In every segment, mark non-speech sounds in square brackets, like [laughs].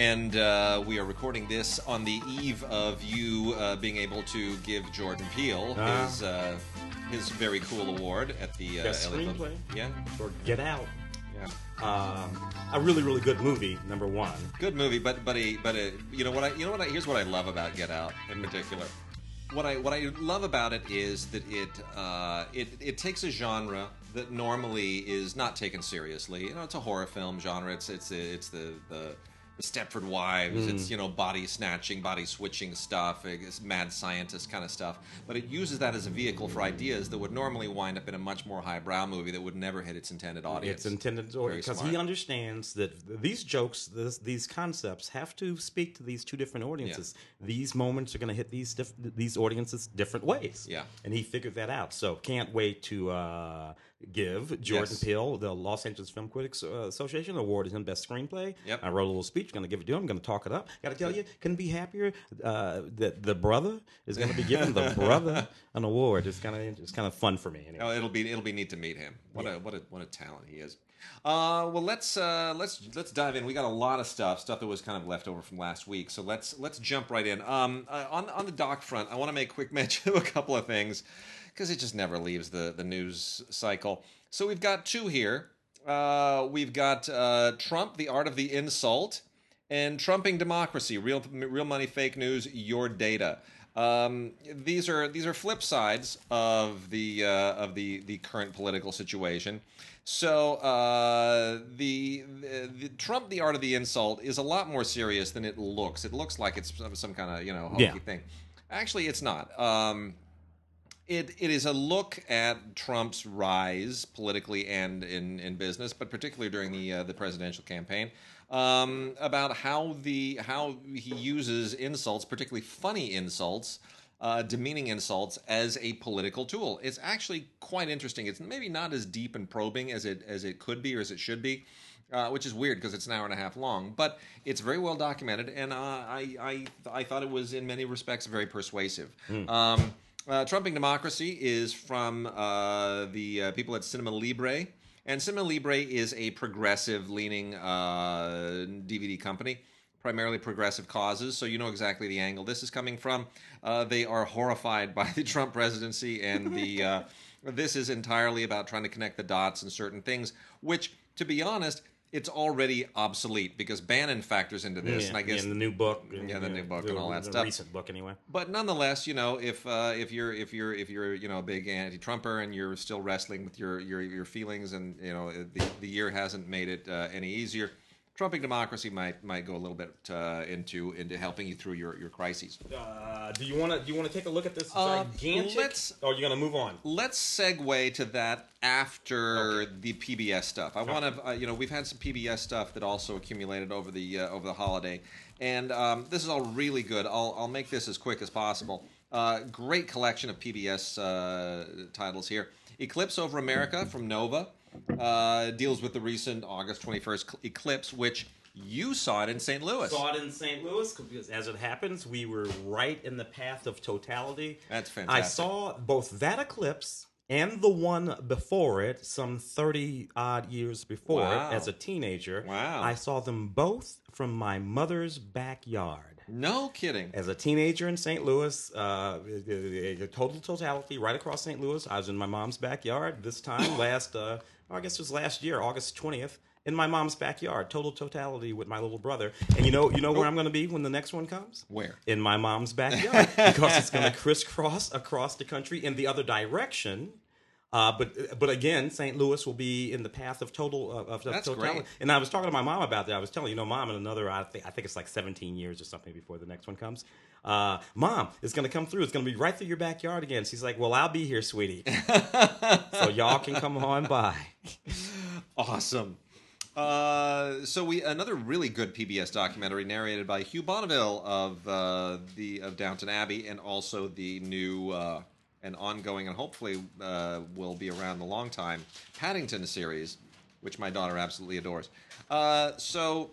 and uh, we are recording this on the eve of you uh, being able to give Jordan Peele Ah. his uh, his very cool award at the uh, Best LA Film- screenplay. Yeah, Or Get Out. yeah. Um, a really, really good movie. Number one. Good movie, but but a but a you know what I you know what I here's what I love about Get Out in particular. What I what I love about it is that it uh, it it takes a genre that normally is not taken seriously. You know, it's a horror film genre. It's it's it's the the, the Stepford Wives. It's you know body snatching, body switching stuff. It's mad scientist kind of stuff. But it uses that as a vehicle for ideas that would normally wind up in a much more highbrow movie that would never hit its intended audience. It's intended Very because he understands that these jokes, this, these concepts, have to speak to these two different audiences. These moments are going to hit these diff- these audiences different ways. Yeah. and he figured that out. So can't wait to uh, give Jordan Yes. Peele the Los Angeles Film Critics uh, Association awarded him best screenplay. Yep. I wrote a little speech. Going to give it to him. Going to talk it up. Got to tell you, couldn't be happier uh, that the brother is going to be giving the brother [laughs] an award. It's kind of it's kind of fun for me. Anyway. Oh, it'll be it'll be neat to meet him. What a what a what a talent he is. Uh, well, let's uh, let's let's dive in. We got a lot of stuff, stuff that was kind of left over from last week. So let's let's jump right in. Um, uh, on on the doc front, I want to make quick [laughs] mention of a couple of things because it just never leaves the the news cycle. So we've got two here. Uh, we've got uh, Trump, the art of the insult, and trumping democracy, real real money, fake news, your data. Um, these are these are flip sides of the uh, of the the current political situation. So uh, the, the the Trump, the art of the insult, is a lot more serious than it looks. It looks like it's some, some kind of you know hokey Yeah. thing. Actually, it's not. Um, it it is a look at Trump's rise politically and in, in business, but particularly during the uh, the presidential campaign, um, about how the how he uses insults, particularly funny insults, uh, demeaning insults, as a political tool. It's actually quite interesting. It's maybe not as deep and probing as it as it could be or as it should be. Uh, which is weird because it's an hour and a half long, but it's very well documented, and uh, I, I I thought it was in many respects very persuasive. Um, uh, Trumping Democracy is from uh, the uh, people at Cinema Libre. And Cinema Libre is a progressive leaning uh, DVD company, primarily progressive causes. So you know exactly the angle this is coming from. Uh, they are horrified by the Trump presidency, and the [laughs] uh, this is entirely about trying to connect the dots and certain things, which, to be honest, it's already obsolete because Bannon factors into this. and I guess in the new book, Yeah, the new book and all that the stuff. Recent book, anyway. but nonetheless, you know, if uh, if you're if you're if you're you know a big anti-Trumper and you're still wrestling with your your, your feelings, and you know the, the year hasn't made it uh, any easier, trumping democracy might might go a little bit uh, into into helping you through your your crises. Uh, do you want to do you want to take a look at this Uh, gigantic? let's- Or are you going to move on? Let's segue to that after the PBS stuff. I want to, uh, you know, we've had some PBS stuff that also accumulated over the uh, over the holiday, and um, this is all really good. I'll I'll make this as quick as possible. Uh, great collection of PBS uh, titles here. Eclipse over America from Nova uh, deals with the recent August twenty first eclipse, which you saw it in St. Louis. Saw it in St. Louis because, as it happens, we were right in the path of totality. That's fantastic. I saw both that eclipse and the one before it, some thirty odd years before Wow. it, as a teenager. Wow. I saw them both from my mother's backyard. No kidding. As a teenager in St. Louis, uh, total totality right across St. Louis. I was in my mom's backyard this time [laughs] last, uh, I guess it was last year, August twentieth, in my mom's backyard. Total totality with my little brother. And you know, you know where I'm going to be when the next one comes? Where? In my mom's backyard because it's going [laughs] to crisscross across the country in the other direction. Uh, but but again, St. Louis will be in the path of total of, of That's totality. great. And I was talking to my mom about that. I was telling you know, mom, in another I think I think it's like 17 years or something before the next one comes. Uh, mom, it's going to come through. It's going to be right through your backyard again. She's like, well, I'll be here, sweetie. [laughs] so y'all can come on by. Awesome. Uh, so we another really good PBS documentary narrated by Hugh Bonneville of uh, the of Downton Abbey and also the new uh, and ongoing and hopefully uh, will be around the long time Paddington series, which my daughter absolutely adores. Uh, so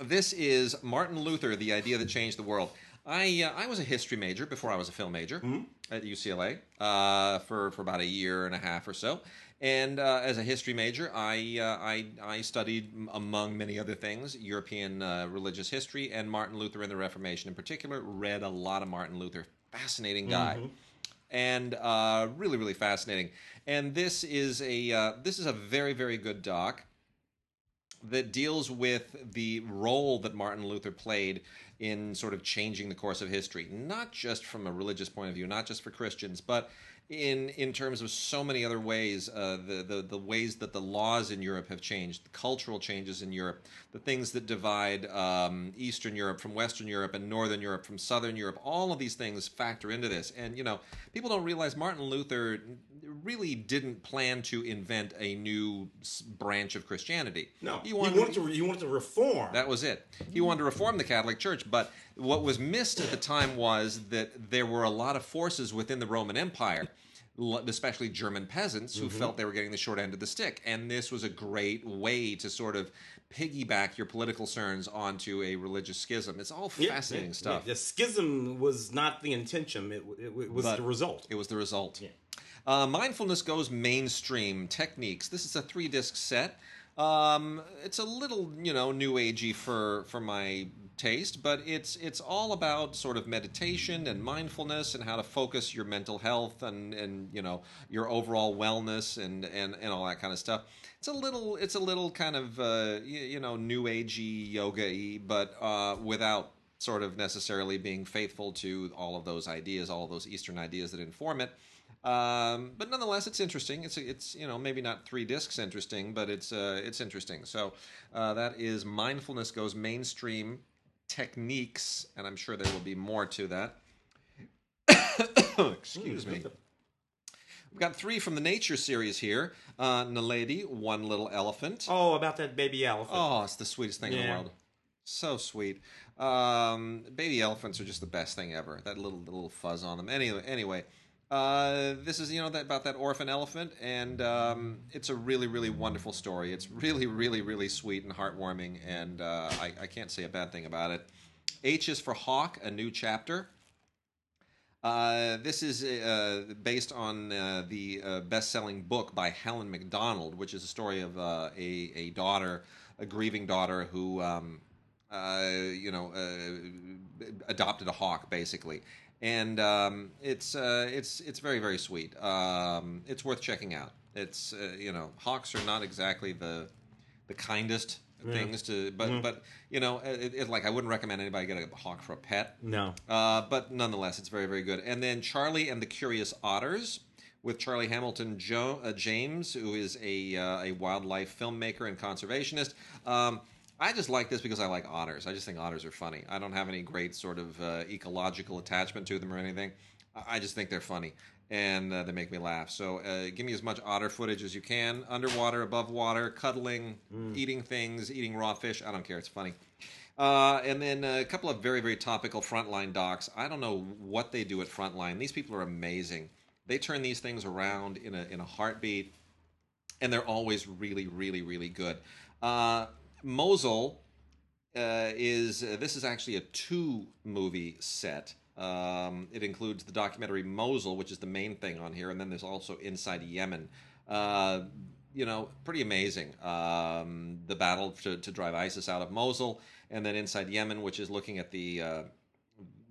this is Martin Luther, the idea that changed the world. I uh, I was a history major before I was a film major Mm-hmm. at UCLA uh, for for about a year and a half or so. And uh, as a history major, I, uh, I I studied among many other things European uh, religious history and Martin Luther and the Reformation in particular. Read a lot of Martin Luther, fascinating guy Mm-hmm. And uh, really really fascinating. And this is a uh, this is a very very good doc that deals with the role that Martin Luther played in sort of changing the course of history, not just from a religious point of view, not just for Christians, but in in terms of so many other ways, uh, the, the the ways that the laws in Europe have changed, the cultural changes in Europe, the things that divide um, Eastern Europe from Western Europe and Northern Europe from Southern Europe, all of these things factor into this. And you know, people don't realize Martin Luther really didn't plan to invent a new branch of Christianity. No, he he wanted, wanted to. He wanted to reform. that was it. He wanted to reform the Catholic Church, but what was missed at the time was that there were a lot of forces within the Roman Empire, especially German peasants, who mm-hmm. felt they were getting the short end of the stick. And this was a great way to sort of piggyback your political concerns onto a religious schism. It's all Yeah, fascinating yeah, stuff. yeah. The schism was not the intention; it, it, it was But- the result. It was the result. Uh, Mindfulness Goes Mainstream Techniques. This is a three disc set. Um, it's a little, you know, new agey for for my taste, but it's it's all about sort of meditation and mindfulness and how to focus your mental health and and you know your overall wellness and and and all that kind of stuff. It's a little it's a little kind of uh, you, you know new agey yoga-y, but uh, without sort of necessarily being faithful to all of those ideas, all of those Eastern ideas that inform it. Um, but nonetheless, it's interesting. It's it's you know maybe not three discs interesting, but it's uh, it's interesting. So uh, that is mindfulness goes mainstream techniques, and I'm sure there will be more to that. [coughs] Excuse me. We've got three from the Nature series here. Uh, Naledi, One Little Elephant. Oh, about that baby elephant. Oh, it's the sweetest thing in the world. So sweet. Um, baby elephants are just the best thing ever. That little little fuzz on them. Anyway, anyway, uh, this is you know that about that orphan elephant, and um, it's a really really wonderful story. It's really really really sweet and heartwarming, and uh, I, I can't say a bad thing about it. H is for Hawk, a new chapter. Uh, this is uh, based on uh, the best-selling book by Helen MacDonald, which is a story of a a daughter, a grieving daughter who, um, you know, adopted a hawk, basically, and um, it's uh, it's it's very very sweet. Um, it's worth checking out. It's uh, you know, hawks are not exactly the the kindest things to, but but you know, it, it, like I wouldn't recommend anybody get a hawk for a pet. No. Uh, but nonetheless, it's very, very good. And then Charlie and the Curious Otters with Charlie Hamilton jo- uh, James, who is a, uh, a wildlife filmmaker and conservationist. Um, I just like this because I like otters. I just think otters are funny. I don't have any great sort of uh, ecological attachment to them or anything. I just think they're funny and uh, they make me laugh. So uh, give me as much otter footage as you can underwater, above water, cuddling, eating things, eating raw fish. I don't care. It's funny. Uh, and then a couple of very, very topical Frontline docs. I don't know what they do at Frontline. These people are amazing. They turn these things around in a in a heartbeat, and they're always really, really, really good. Mosul uh, is uh, this is actually a two movie set. Um, it includes the documentary Mosul, which is the main thing on here, and then there's also Inside Yemen. Uh, you know, pretty amazing. Um, the battle to, to drive ISIS out of Mosul, and then Inside Yemen, which is looking at the uh,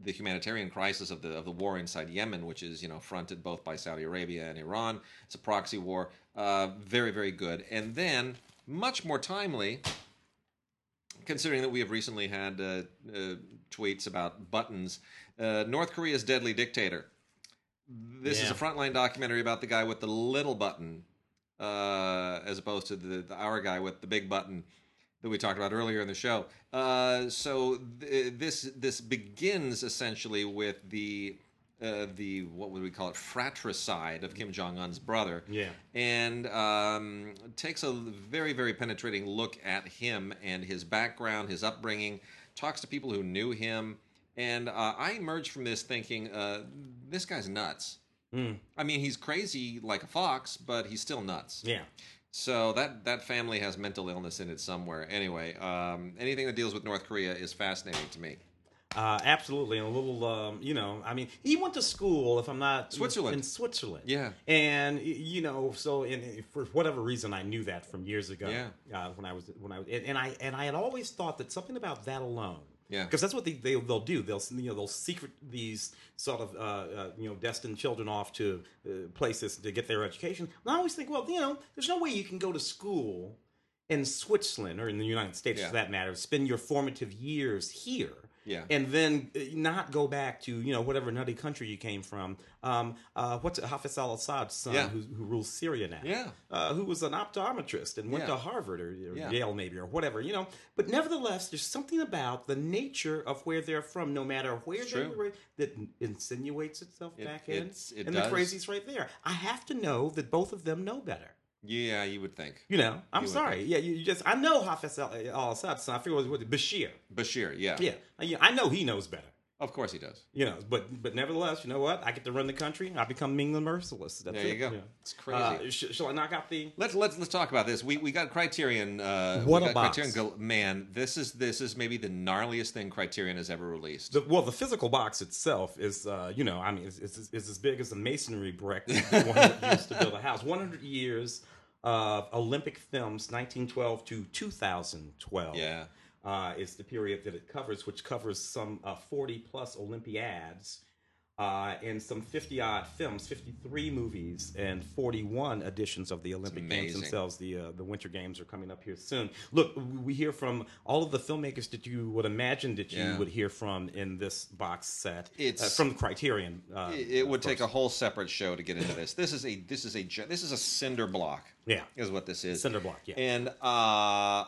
the humanitarian crisis of the of the war inside Yemen, which is you know fronted both by Saudi Arabia and Iran. It's a proxy war. Uh, very very good. And then much more timely, considering that we have recently had uh, uh, tweets about buttons. Uh, North Korea's deadly dictator. This is Yeah. a frontline documentary about the guy with the little button, uh, as opposed to the, the our guy with the big button that we talked about earlier in the show. Uh, so th- this this begins essentially with the uh, the what would we call it fratricide of Kim Jong Un's brother Yeah. and um, takes a very, very penetrating look at him and his background, his upbringing, talks to people who knew him. And uh, I emerged from this thinking, uh, this guy's nuts. Mm. I mean, he's crazy like a fox, but he's still nuts. Yeah. So that that family has mental illness in it somewhere. Anyway, um, anything that deals with North Korea is fascinating to me. Uh, absolutely, and a little, um, you know, I mean, he went to school, if I'm not Switzerland. in Switzerland, Yeah. and you know, so in, for whatever reason, I knew that from years ago, Yeah. uh, when I was when I was, and, I and I had always thought that something about that alone. Yeah. because that's what they, they they'll do. They'll you know they'll secret these sort of uh, uh, you know destined children off to uh, places to get their education. And I always think, well, you know, there's no way you can go to school in Switzerland or in the United States, Yeah. for that matter, spend your formative years here, Yeah. and then uh, not go back to you know whatever nutty country you came from. Um, uh, what's it, Hafez al-Assad's son, Yeah. who, who rules Syria now, Yeah. uh, who was an optometrist and went Yeah. to Harvard or, or Yeah. Yale maybe or whatever, you know. But nevertheless, there's something about the nature of where they're from, no matter where It's they true. were, that insinuates itself It- back in, it and does. the crazies right there. I have to know that both of them know better. Yeah, you would think. You know, I'm You sorry. Yeah, you just I know Hafez al Assad, so I figure it was Bashir. Bashir, yeah. Yeah, I I know he knows better. Of course he does. You know, but but nevertheless, you know what? I get to run the country. I become Ming the Merciless. That's There it. you go. Yeah. It's crazy. Uh, sh- shall I knock out the? Let's let's let's talk about this. We we got Criterion. Uh, What we a got box. Criterion. Man, this is this is maybe the gnarliest thing Criterion has ever released. The, well, the physical box itself is, uh, you know, I mean, it's, it's, it's as big as a masonry brick one used to build a house. [laughs] 100 years of Olympic films, 1912 to 2012. yeah, uh, is the period that it covers, which covers some uh, 40 plus Olympiads uh, and some 50 odd films, 53 movies, and 41 editions of the Olympic Games themselves. The uh, the Winter Games are coming up here soon. Look, we hear from all of the filmmakers that you would imagine that you Yeah. would hear from in this box set. It's- uh, from Criterion. Uh, it, it would take a whole separate show to get into this. This is a this is a this is a cinder block. Yeah. is what this is. Cinder block, yeah. And uh,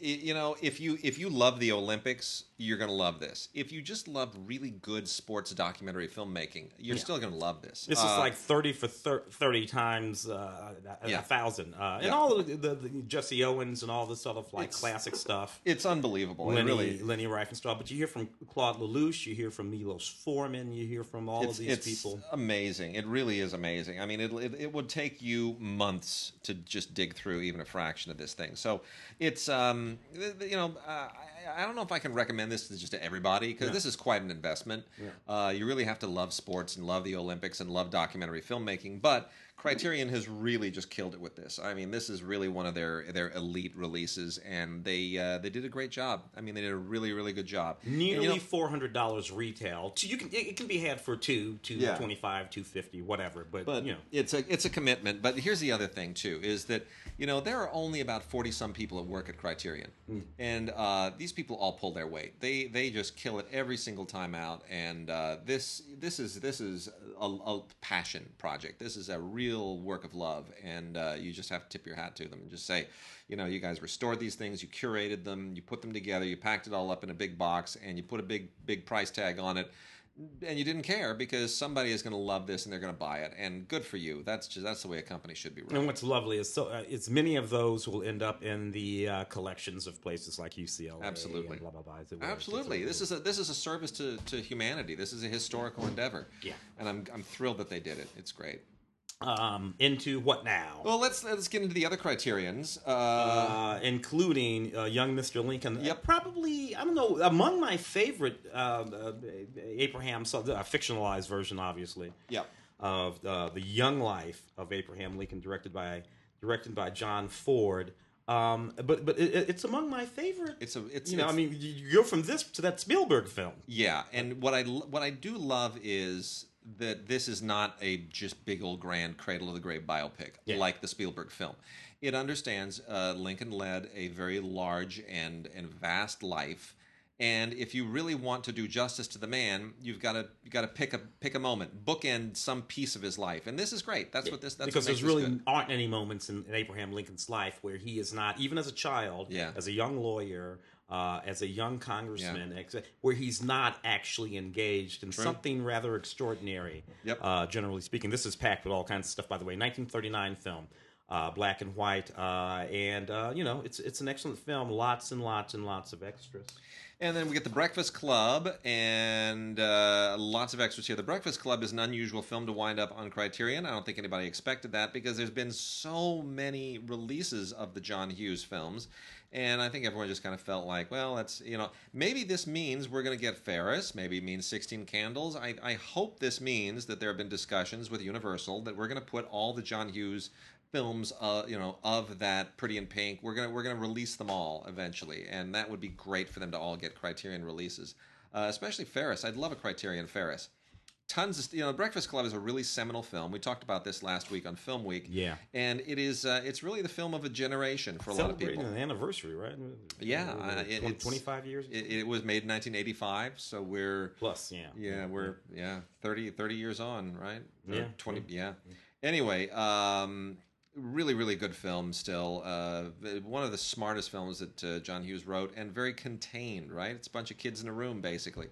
you know, if you if you love the Olympics, you're gonna love this. If you just love really good sports documentary filmmaking, you're still gonna love this. This is Uh, like thirty for thir- thirty times uh, a, Yeah. thousand, uh, and Yeah. all the, the, the Jesse Owens and all this sort of like It's- classic stuff. it's unbelievable. It Leni, really, Leni Riefenstahl, but you hear from Claude Lelouch, you hear from Milos Forman, you hear from all of these it's people. amazing. It really is amazing. I mean, it, it it would take you months to just dig through even a fraction of this thing. So it's um you know uh, I, don't know if I can recommend this to just to everybody because this is quite an investment. Uh, you really have to love sports and love the Olympics and love documentary filmmaking, but. Criterion has really just killed it with this. I mean, this is really one of their their elite releases, and they uh, they did a great job. I mean, they did a really really good job. And, you Nearly know- four hundred dollars retail. You can it, can be had for two, two Yeah. twenty five, two fifty, whatever. But, but you know, it's a it's a commitment. But here's the other thing too: is that you know there are only about forty some people at work at Criterion, Hmm. and uh, these people all pull their weight. They they just kill it every single time out. And uh, this this is this is a, a passion project. This is a real work of love, and uh, you just have to tip your hat to them and just say, you know, you guys restored these things, you curated them, you put them together, you packed it all up in a big box, and you put a big big price tag on it and you didn't care because somebody is going to love this and they're going to buy it and good for you that's just that's the way a company should be run and what's lovely is so uh, it's many of those will end up in the uh, collections of places like UCLA. Absolutely. blah blah blah. as it were. absolutely this is a this is a service to, to humanity this is a historical endeavor Yeah. and i'm i'm thrilled that they did it it's great um, into what now? well let's let's get into the other criterions uh, uh, including uh, young Mr. Lincoln. Yep. Uh, probably, I don't know, among my favorite uh, uh, Abraham, so, uh, fictionalized version, obviously, yeah of uh, the young life of Abraham Lincoln, directed by directed by John Ford. Um, but but it, it's among my favorite. it's a it's you know, it's- I mean, you go from this to that Spielberg film. Yeah, and what I what I do love is that this is not a just big old grand cradle of the grave biopic Yeah. like the Spielberg film. It understands uh, Lincoln led a very large and and vast life, and if you really want to do justice to the man, you've got to you got to pick a pick a moment, bookend some piece of his life, and this is great. That's what this that's because there's really good. aren't any moments in, in Abraham Lincoln's life where he is not, even as a child, Yeah. as a young lawyer, uh, as a young congressman, ex- where he's not actually engaged in something rather extraordinary. Yep. Uh, generally speaking, this is packed with all kinds of stuff. By the way, 1939 film. uh, black and white, uh, and uh, you know it's it's an excellent film. Lots and lots and lots of extras. And then we get the Breakfast Club and uh, lots of extras here. The Breakfast Club is an unusual film to wind up on Criterion. I don't think anybody expected that because there's been so many releases of the John Hughes films. And I think everyone just kind of felt like, well, that's, you know, maybe this means we're going to get Ferris. Maybe it means 16 Candles. I, I hope this means that there have been discussions with Universal that we're going to put all the John Hughes films uh, you know of that pretty in pink we're gonna we're gonna release them all eventually and that would be great for them to all get criterion releases uh, especially ferris i'd love a criterion ferris tons of you know breakfast club is a really seminal film we talked about this last week on film week Yeah. and it is uh, it's really the film of a generation for a lot of people an anniversary, right? Yeah, uh, it- 20, it's- 25 years it, it was made in 1985 so we're plus. Yeah, yeah, we're yeah 30, 30 years on, right? Yeah. twenty. Yeah. Anyway, um, really, really good film. Still, uh, one of the smartest films that uh, John Hughes wrote, and very contained. Right, it's a bunch of kids in a room, basically.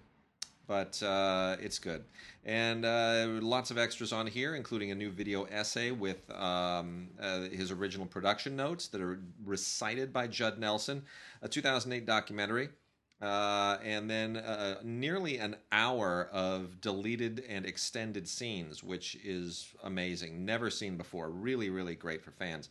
But uh, it's good, and uh, lots of extras on here, including a new video essay with um, uh, his original production notes that are recited by Judd Nelson, a 2008 documentary uh, and then uh, nearly an hour of deleted and extended scenes, which is amazing. Never seen before. Really, really great for fans.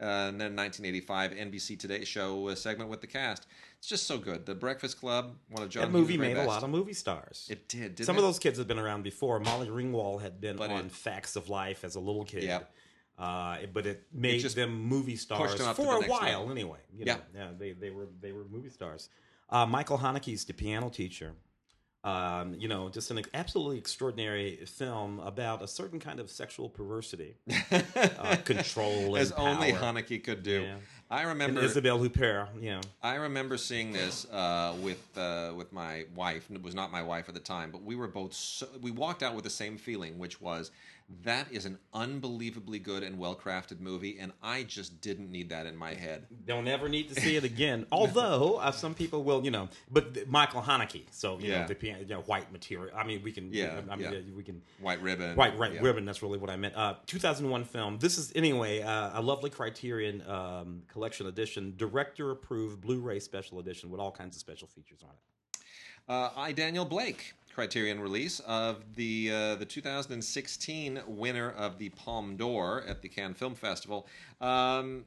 Uh, and then 1985 NBC Today Show a segment with the cast. It's just so good. The Breakfast Club, one of John. that movie made a lot of movie stars. It did. Didn't Some it? of those kids had been around before. Molly Ringwald had been But on it- Facts of Life as a little kid. Yep. Uh, but it made just them movie stars them for a while, level. anyway. You Yeah. know, yeah, they they were they were movie stars. Uh, Michael Haneke's The Piano Teacher. Um, you know, just an absolutely extraordinary film about a certain kind of sexual perversity, [laughs] uh, control, as only. Haneke could do. Yeah. I and remember. Isabelle Huppert. Know, I remember seeing this uh, with uh, with my wife. It was not my wife at the time, but we were both. So, we walked out with the same feeling, which was that is an unbelievably good and well crafted movie, and I just didn't need that in my head. don't ever need to see it [laughs] again. Although uh, some people will, you know, but Michael Haneke, so you Yeah. know, the you know, white material. I mean, we can, Yeah, I mean, yeah. we can. White ribbon, White, right, yeah. ribbon. That's really what I meant. Uh, 2001 film. This is anyway uh, a lovely Criterion um, collection edition, director approved Blu-ray special edition with all kinds of special features on it. Uh, I Daniel Blake Criterion release of the uh, the 2016 winner of the Palme d'Or at the Cannes Film Festival. Um,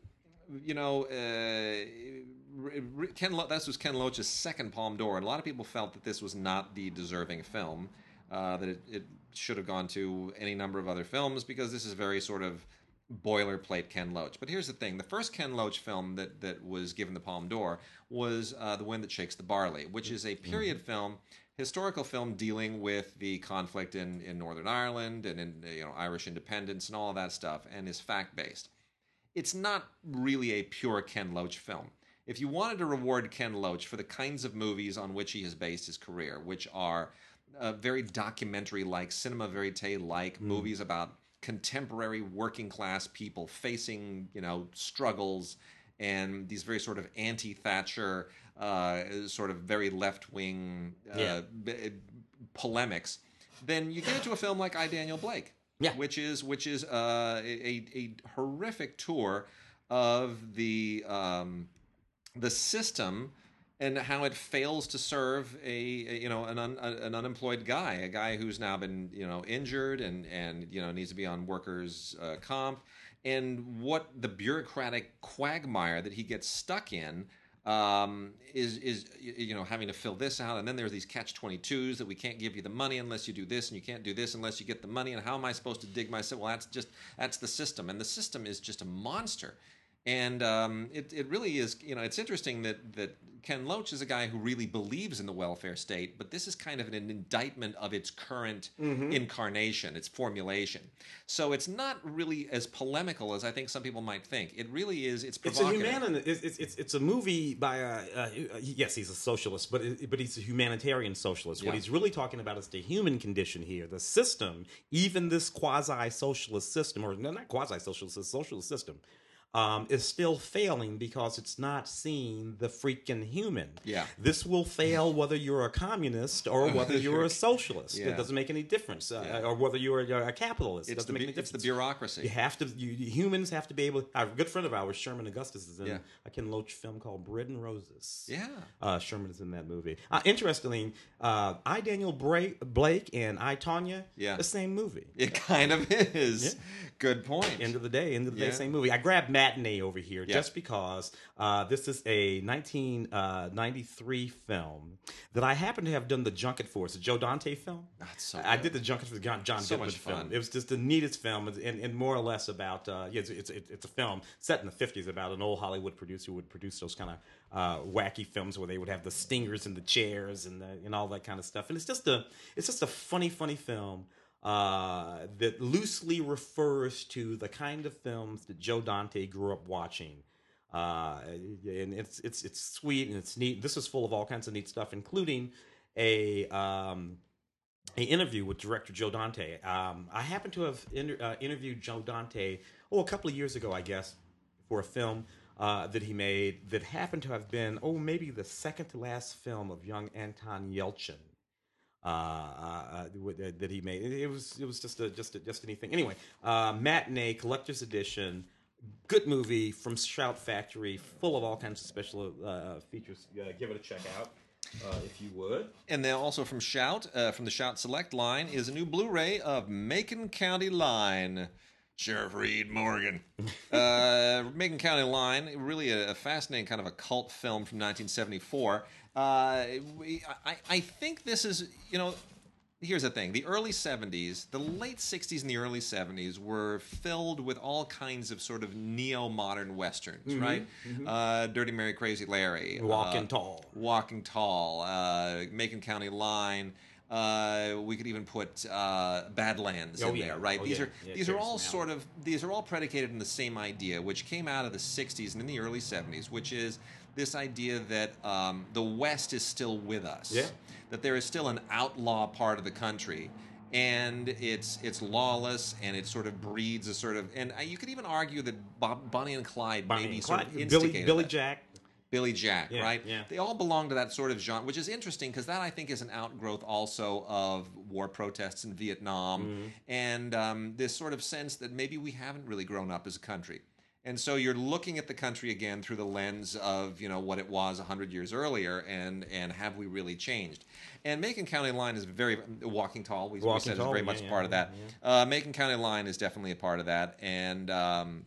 you know, uh, Ken Lo- this was Ken Loach's second Palme d'Or, and a lot of people felt that this was not the deserving film. Uh, that it, it should have gone to any number of other films because this is very sort of boilerplate Ken Loach. But here's the thing: the first Ken Loach film that that was given the Palme d'Or was uh, "The Wind That Shakes the Barley," which is a period film, historical film dealing with the conflict in in Northern Ireland and in you know Irish independence and all of that stuff, and is fact based. It's not really a pure Ken Loach film. If you wanted to reward Ken Loach for the kinds of movies on which he has based his career, which are uh, very documentary like, cinema verite like movies about contemporary working class people facing, you know, struggles and these very sort of anti Thatcher, uh, sort of very left wing uh, Yeah. b- polemics, then you get into a film like I Daniel Blake, Yeah. which is which is uh, a, a horrific tour of the um, the system and how it fails to serve a, a, you know an un, an unemployed guy, a guy who's now been you know injured and and you know needs to be on workers uh, comp, and what the bureaucratic quagmire that he gets stuck in um, is is you know having to fill this out, and then there's these catch twenty twos that we can't give you the money unless you do this, and you can't do this unless you get the money, and how am I supposed to dig myself? Well, that's just that's the system, and the system is just a monster. And um, it, it really is, you know, it's interesting that, that Ken Loach is a guy who really believes in the welfare state, but this is kind of an indictment of its current incarnation, its formulation. So it's not really as polemical as I think some people might think. It really is, it's provocative. It's a human. It's, it's it's a movie by a. Uh, yes, he's a socialist, but it, but he's a humanitarian socialist. Yeah. What he's really talking about is the human condition here, the system, even this quasi-socialist system, or no, not quasi-socialist, it's a socialist system. Um, is still failing because it's not seeing the freaking human. Yeah. This will fail whether you're a communist or [laughs] whether you're a socialist. Yeah. It doesn't make any difference. Uh, Yeah. Or whether you're a, a capitalist. It It's doesn't the, make any bu- it's the bureaucracy. You have to. You, humans have to be able. A good friend of ours, Sherman Augustus, is in Yeah. a Ken Loach film called Bread and Roses. Yeah. Uh, Sherman is in that movie. Uh, interestingly, uh, I Daniel Bra- Blake and I Tonya, Yeah. the same movie. It kind of is. Good point. End of the day, end of the day, same movie. I grabbed Matinee over here Yeah. just because uh, this is a 1993 film that I happen to have done the junket for. It's a Joe Dante film. That's so I good. did the junket for the John, John So Goodman film. It was just the neatest film, and, and more or less about uh, yeah, it's, it's it's a film set in the 50s about an old Hollywood producer who would produce those kind of uh, wacky films where they would have the stingers in the chairs and the, and all that kind of stuff. And it's just a it's just a funny funny film uh, that loosely refers to the kind of films that Joe Dante grew up watching. Uh, and it's it's it's sweet and it's neat. This is full of all kinds of neat stuff, including a um, a interview with director Joe Dante. Um, I happen to have inter- uh, interviewed Joe Dante oh a couple of years ago, I guess, for a film uh, that he made that happened to have been oh maybe the second to last film of young Anton Yelchin. Uh, uh, uh, that he made. It, was it was just a just a, just anything. Anyway, uh, matinee collector's edition. Good movie from Shout Factory, full of all kinds of special uh, features. Uh, give it a check out uh, if you would. And then also from Shout, uh, from the Shout Select line, is a new Blu-ray of Macon County Line. Sheriff Reed Morgan. [laughs] uh, Macon County Line, really a, a fascinating kind of a cult film from 1974. Uh, we, I, I think this is, you know, here's the thing the early 70s the late 60s and the early 70s were filled with all kinds of sort of neo-modern westerns right Uh, dirty mary crazy larry Walking uh, Tall. walking tall uh, macon county line uh, we could even put uh, Badlands Oh, in yeah. there, right? Oh, these yeah. are Yeah, these are all sort of these are all predicated in the same idea, which came out of the '60s and in the early '70s, which is this idea that um, the West is still with us Yeah. that there is still an outlaw part of the country and it's it's lawless and it sort of breeds a sort of and uh, you could even argue that Bob, Bonnie and Clyde Bonnie maybe and sort Clyde, of Billy instigated Billy that. Jack. Billy Jack, Yeah, right? yeah. They all belong to that sort of genre, which is interesting because that I think is an outgrowth also of war protests in Vietnam Mm-hmm. and um, this sort of sense that maybe we haven't really grown up as a country. And so you're looking at the country again through the lens of you know what it was hundred years earlier, and and have we really changed? And Macon County Line is very Walking Tall. We, we Walking said is very much yeah, a part of yeah, that. Uh, Macon County Line is definitely a part of that, and. Um,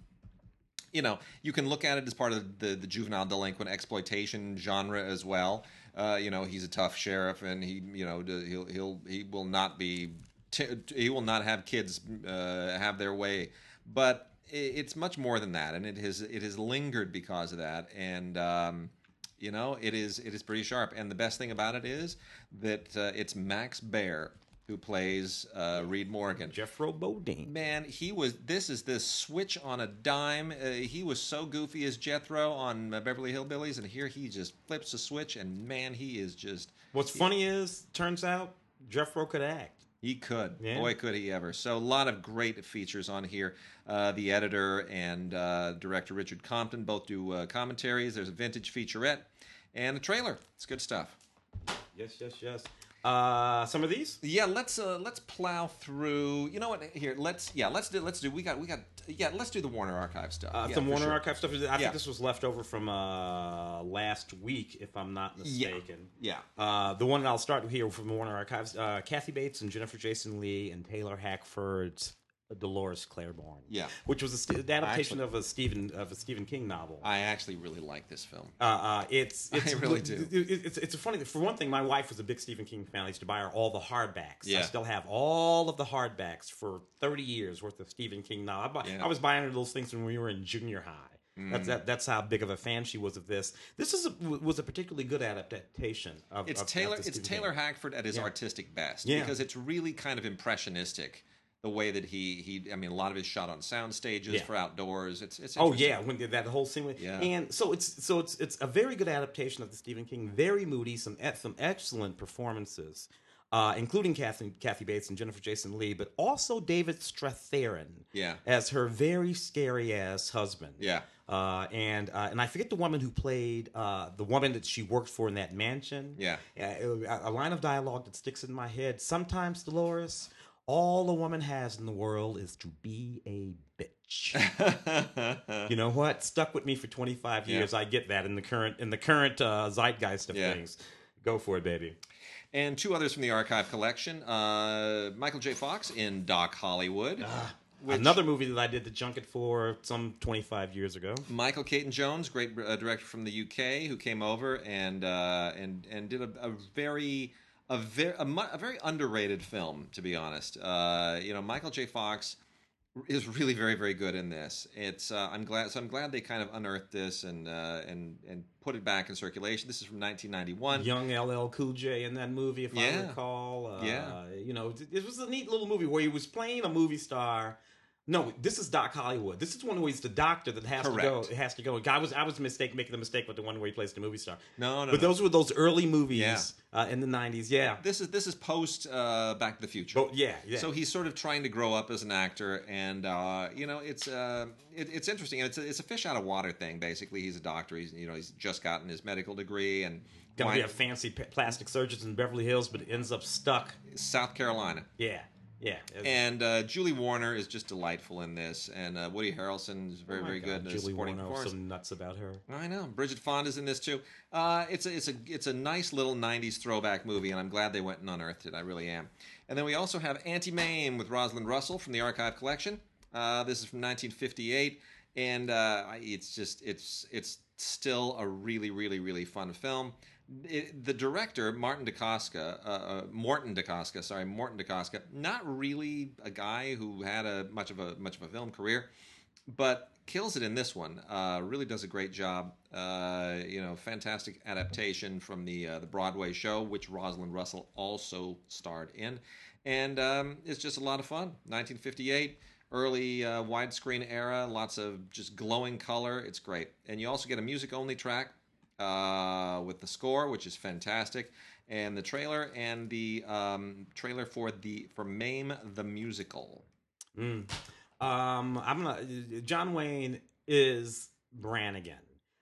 you know, you can look at it as part of the, the juvenile delinquent exploitation genre as well. Uh, you know, he's a tough sheriff, and he, you know, he'll he'll he will not be t- he will not have kids uh, have their way, but it's much more than that, and it has it has lingered because of that, and. Um, you know, it is it is pretty sharp, and the best thing about it is that uh, it's Max Baer who plays uh, Reed Morgan Jeffro Bodine. man, he was. This is this switch on a dime. Uh, he was so goofy as Jethro on uh, Beverly Hillbillies, and here he just flips a switch, and man, he is just. What's funny is, turns out Jeffro could act. He could. Yeah. Boy, could he ever. So, a lot of great features on here. Uh, the editor and uh, director Richard Compton both do uh, commentaries. There's a vintage featurette and a trailer. It's good stuff. Yes, yes, yes. Uh, some of these. Yeah, let's uh, let's plow through. You know what? Here, let's yeah, let's do let's do. We got we got yeah. Let's do the Warner Archive stuff. Uh, yeah, some Warner sure. Archive stuff. I Yeah. think this was left over from uh, last week, if I'm not Yeah. mistaken. Yeah. Uh, the one that I'll start here from Warner Archives: uh, Kathy Bates and Jennifer Jason Lee and Taylor Hackford's Dolores Claiborne. Yeah. which was a st- adaptation Actually- of a Stephen of a Stephen King novel. I actually really like this film. Uh, uh, it's, [laughs] it's I really do. it- it's it's a funny for one thing. My wife was a big Stephen King fan. I used to buy her all the hardbacks. I still have all of the hardbacks for thirty years worth of Stephen King. Now I, Yeah. Mm. I was buying her those things when we were in junior high. That's that, that's how big of a fan she was of this. This is a, was a particularly good adaptation of. It's of- of Taylor. the It's Taylor. Hackford at his Yeah. artistic best Yeah. because it's really kind of impressionistic. The way that he he. I mean, a lot of his shot on sound stages Yeah. for outdoors. It's it's. Oh yeah, when did that whole scene with Yeah. and so it's so it's it's a very good adaptation of the Stephen King, very moody, some some excellent performances. uh, including Kathy, Kathy Bates and Jennifer Jason Lee, but also David Strathairn Yeah. as her very scary ass husband. Yeah. Uh, and uh, and I forget the woman who played uh, the woman that she worked for in that mansion. Yeah. Uh, a line of dialogue that sticks in my head. Sometimes, Dolores, all a woman has in the world is to be a bitch. [laughs] you know what? Stuck with me for 25 Yeah. years. I get that in the current in the current uh, zeitgeist of Yeah. things. Go for it, baby. and two others from the archive collection uh, Michael J. Fox in Doc Hollywood. which- Another movie that I did the junket for some 25 years ago. Michael Caton Jones, great uh, director from the UK, who came over and uh, and and did a, a very a very a, mu- a very underrated film, to be honest. Uh, you know, Michael J. Fox is really very very good in this. It's uh, I'm glad so I'm glad they kind of unearthed this and uh, and and put it back in circulation. This is from 1991. Young LL Cool J in that movie, if I recall. Uh, Yeah. You know, it was a neat little movie where he was playing a movie star. No, this is Doc Hollywood. This is one where he's the doctor that has to go. Correct. It has to go. I was I was mistake making the mistake with the one where he plays the movie star. No, no, But no. those were those early movies Yeah. uh, in the '90s. Yeah. This is this is post uh, Back to the Future. Oh, yeah, yeah. So he's sort of trying to grow up as an actor, and uh, you know, it's uh, it, it's interesting. It's a, it's a fish out of water thing. Basically, he's a doctor. He's you know he's just gotten his medical degree and Gonna be a fancy p- plastic surgeon in Beverly Hills, but it ends up stuck. South Carolina. Yeah, yeah. And uh, Julie Warner is just delightful in this, and uh, Woody Harrelson is very Oh very God, good in Julie supporting Warner, performance. some nuts about her. I know Bridget Fonda's in this too. Uh, it's a it's a it's a nice little '90s throwback movie, and I'm glad they went and unearthed it. I really am. And then we also have Auntie Mame with Rosalind Russell from the Archive Collection. Uh, this is from 1958, and uh, it's just it's it's still a really really really fun film. It, the director Martin DaCosta, uh, uh, Morton DaCosta, sorry, Morton DaCosta, not really a guy who had a much of a much of a film career but kills it in this one. Uh, really does a great job. Uh, you know, fantastic adaptation from the uh, the Broadway show, which Rosalind Russell also starred in, and um, it's just a lot of fun. 1958, early uh, widescreen era, lots of just glowing color. It's great, and you also get a music only track uh, with the score, which is fantastic. And the trailer and the um, trailer for the for Mame the musical. Mm. Um, I'm gonna. John Wayne is Brannigan.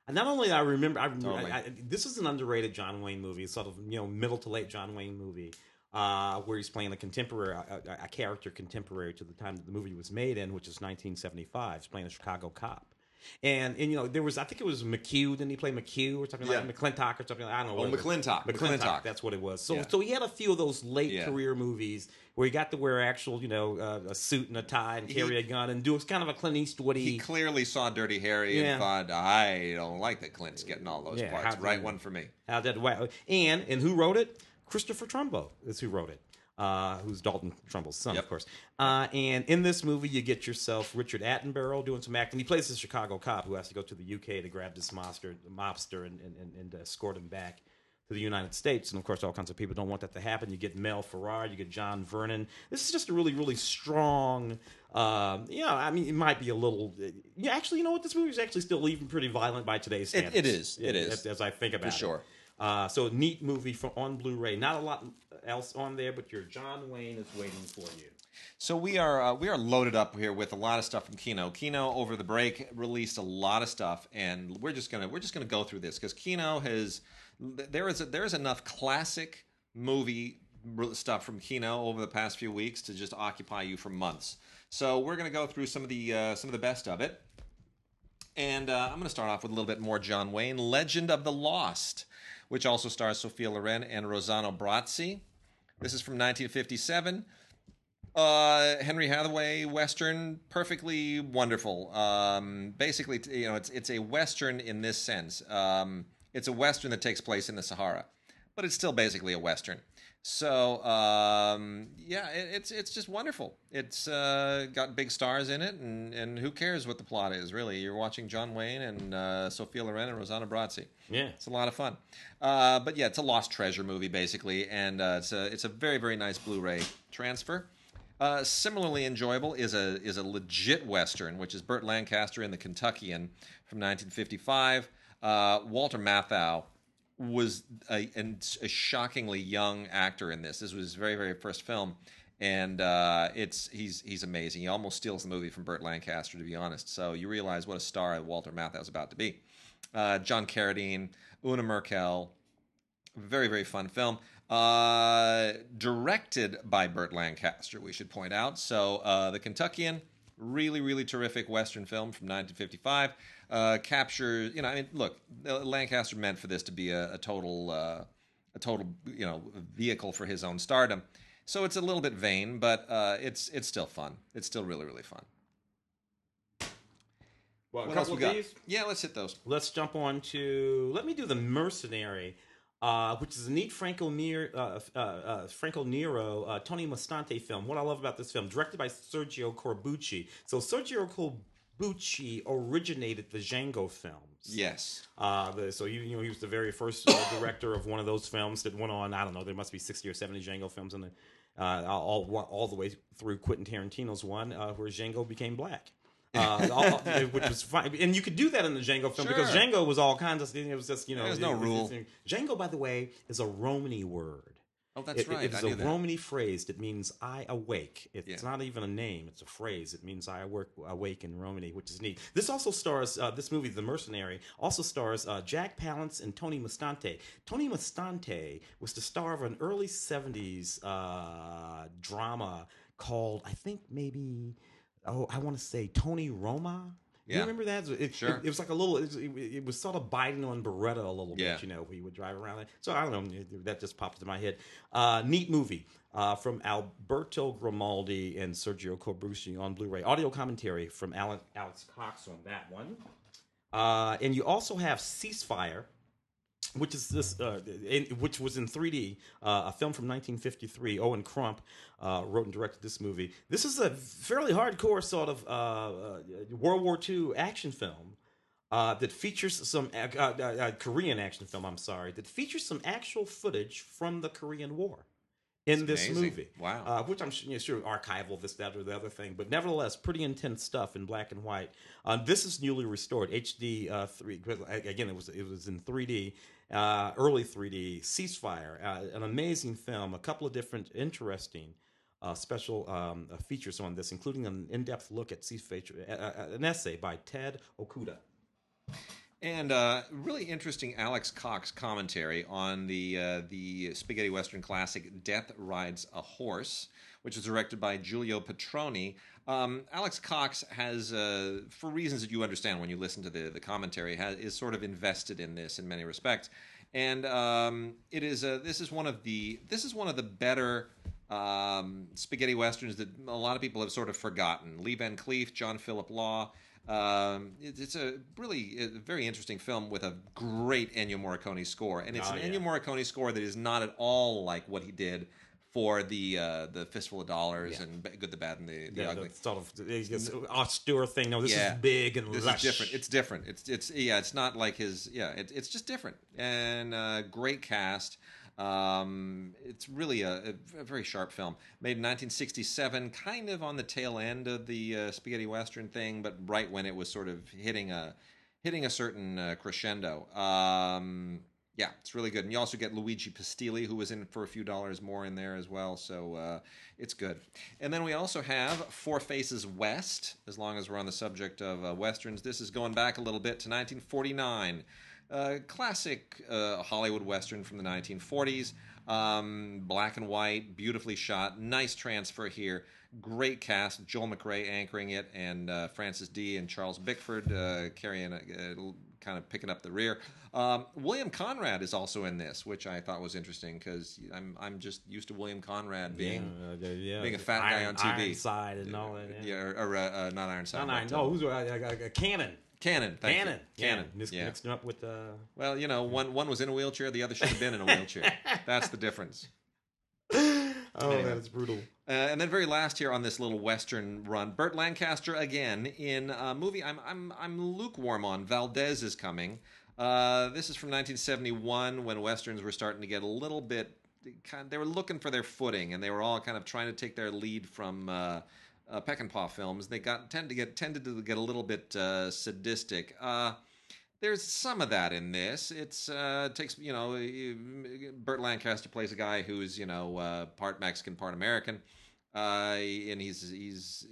And not only I remember, I, Totally. I, I, this is an underrated John Wayne movie, sort of you know middle to late John Wayne movie, uh, where he's playing a contemporary, a, a, a character contemporary to the time that the movie was made in, which is 1975. He's playing a Chicago cop. And, and you know there was I think it was McHugh didn't he play McHugh or something Yeah. like McClintock or something like, I don't know Oh. McClintock. McClintock McClintock. that's what it was so Yeah. so he had a few of those late Yeah. career movies where he got to wear actual you know uh, a suit and a tie and carry He- a gun and do it's kind of a Clint Eastwood. he clearly saw Dirty Harry and thought, I don't like that Clint's getting all those parts. Right one for me. How did wow. And and who wrote it? Christopher Trumbo is who wrote it. Uh, who's Dalton Trumbo's son, Yep. of course. Uh, and in this movie, you get yourself Richard Attenborough doing some acting. He plays this Chicago cop who has to go to the UK to grab this monster, mobster, and, and, and, and escort him back to the United States. And of course, all kinds of people don't want that to happen. You get Mel Ferrer, you get John Vernon. This is just a really, really strong. Um, you know, I mean, it might be a little. Yeah, actually, you know what? This movie is actually still even pretty violent by today's It- standards. it is. It is. As, as I think about it. sure. Uh, so neat movie from on Blu-ray. Not a lot else on there, but your John Wayne is waiting for you. So we are uh, we are loaded up here with a lot of stuff from Kino. Kino over the break released a lot of stuff, and we're just gonna we're just gonna go through this because Kino has there is a, there is enough classic movie stuff from Kino over the past few weeks to just occupy you for months. So we're gonna go through some of the uh, some of the best of it. And uh, I'm to start off with a little bit more John Wayne, Legend of the Lost, which also stars Sophia Loren and Rossano Brazzi. This is from 1957. Uh, Henry Hathaway Western, perfectly wonderful. Um, basically, you know, it's it's a Western in this sense. Um, it's a Western that takes place in the Sahara, but it's still basically a Western. So um, yeah, it, it's it's just wonderful. It's uh, got big stars in it, and, and who cares what the plot is? Really, you're watching John Wayne and uh, Sophia Loren and Rossano Brazzi. Yeah. It's a lot of fun. Uh, but yeah, it's a lost treasure movie basically, and uh, it's a it's a very very nice Blu-ray transfer. Uh, similarly enjoyable is a is a legit western, which is Burt Lancaster in The Kentuckian from 1955. Uh, Walter Matthau was a, a shockingly young actor in this. This was his very very first film, and uh, it's he's he's amazing. He almost steals the movie from Burt Lancaster, to be honest. So you realize what a star Walter Matthau is about to be. Uh, John Carradine, Una Merkel, very very fun film. Uh, directed by Burt Lancaster, we should point out. So uh, the Kentuckian, really really terrific Western film from 1955. Uh, captures, you know, I mean, look, Lancaster meant for this to be a, a total, uh, a total, you know, vehicle for his own stardom. So it's a little bit vain, but uh, it's it's still fun. It's still really really fun. Well, a What else we of got? these. Yeah, let's hit those. Let's jump on to. Let me do the Mercenary, uh, which is a neat Franco Nero, uh, uh, uh, Franco Nero, uh, Tony Musante film. What I love about this film, directed by Sergio Corbucci. So Sergio Corbucci originated the Django films. Yes. Uh, the, so he, you know, he was the very first uh, [coughs] director of one of those films that went on. I don't know. There must be sixty or seventy Django films in the uh, all all the way through Quentin Tarantino's one, uh, where Django became black. Uh, all, which was fine, and you could do that in the Django film because Django was all kinds of. It was just you know. There's no it rule. Django, by the way, is a Romany word. Oh, that's It- right. It is a that. Romany phrase that means "I awake." It's Yeah. not even a name; it's a phrase. It means "I work awake" in Romany, which is neat. This also stars uh, this movie, The Mercenary. Also stars uh, Jack Palance and Tony Musante. Tony Musante was the star of an early '70s uh, drama called, I think, maybe. Oh, I want to say Tony Roma. You Yeah. remember that? It, Sure. It, it was like a little. It, it, was sort of biting on Beretta a little Yeah. bit, you know. He would drive around it. So I don't know. That just popped into my head. Uh, neat movie uh, from Alberto Grimaldi and Sergio Corbucci on Blu-ray. Audio commentary from Alan, Alex Cox on that one. Uh, and you also have Ceasefire, which is this, uh, in, which was in 3D, uh, a film from 1953. Owen Crump uh, wrote and directed this movie. This is a fairly hardcore sort of uh, uh, World War II action film. Uh, that features some Korean action film. I'm sorry, that features some actual footage from the Korean War in this amazing. movie. Wow. Uh, which I'm you know, sure archival, this, that, or the other thing, but nevertheless, pretty intense stuff in black and white. Uh, this is newly restored HD uh, three. Again, it was it was in 3D, uh, early 3D. Ceasefire, uh, an amazing film. A couple of different interesting. Uh, special um, uh, features on this, including an in-depth look at ceasefire, an essay by Ted Okuda. And uh, really interesting Alex Cox commentary on the uh, the spaghetti western classic "Death Rides a Horse," which was directed by Giulio Petroni. Um, Alex Cox has, uh, for reasons that you understand when you listen to the the commentary, has, is sort of invested in this in many respects. And um, it is uh, this is one of the this is one of the better um, spaghetti westerns that a lot of people have sort of forgotten. Lee Van Cleef, John Phillip Law. Um, it, it's a really a very interesting film with a great Ennio Morricone score, and it's Oh, an yeah. Ennio Morricone score that is not at all like what he did for the uh, the Fistful of Dollars Yeah. and Good, the Bad, and the, the Yeah, Ugly. the sort of just austere thing. No, this Yeah. is big and This lush. is different. It's different. It's it's yeah. It's not like his yeah. It, it's just different and uh, great cast. Um, it's really a, a very sharp film. Made in 1967, kind of on the tail end of the uh, spaghetti western thing, but right when it was sort of hitting a hitting a certain uh, crescendo. Um, yeah, it's really good. And you also get Luigi Pistilli, who was in for a few dollars more in there as well. So uh, it's good. And then we also have Four Faces West, as long as we're on the subject of uh, westerns. This is going back a little bit to 1949. Uh, classic uh, Hollywood western from the 1940s. Um, black and white, beautifully shot. Nice transfer here. Great cast. Joel McCrea anchoring it, and uh, Frances Dee and Charles Bickford uh, carrying, a, uh, kind of picking up the rear. Um, William Conrad is also in this, which I thought was interesting because I'm I'm just used to William Conrad being yeah, yeah, being a fat guy on TV. Ironside and all that. yeah, or, or, uh, uh, not Ironside. No, no, but, no. uh, Who's uh, Cannon? Cannon. Thank Cannon. You. Cannon. Yeah. Mixed, yeah. mixed up with. Uh, Well, you know, one one was in a wheelchair, the other should have been in a wheelchair. [laughs] That's the difference. [laughs] oh, Anyway. that is brutal. Uh, and then very last here on this little western run, Burt Lancaster again in a movie I'm I'm I'm lukewarm on. Valdez is coming. Uh, this is from 1971 when westerns were starting to get a little bit kind. They were looking for their footing, and they were all kind of trying to take their lead from. Uh, uh, Peckinpah films, they got tend to get tended to get a little bit uh, sadistic. Uh, there's some of that in this. It's uh, takes you know, Burt Lancaster plays a guy who's you know uh, part Mexican, part American, uh, and he's he's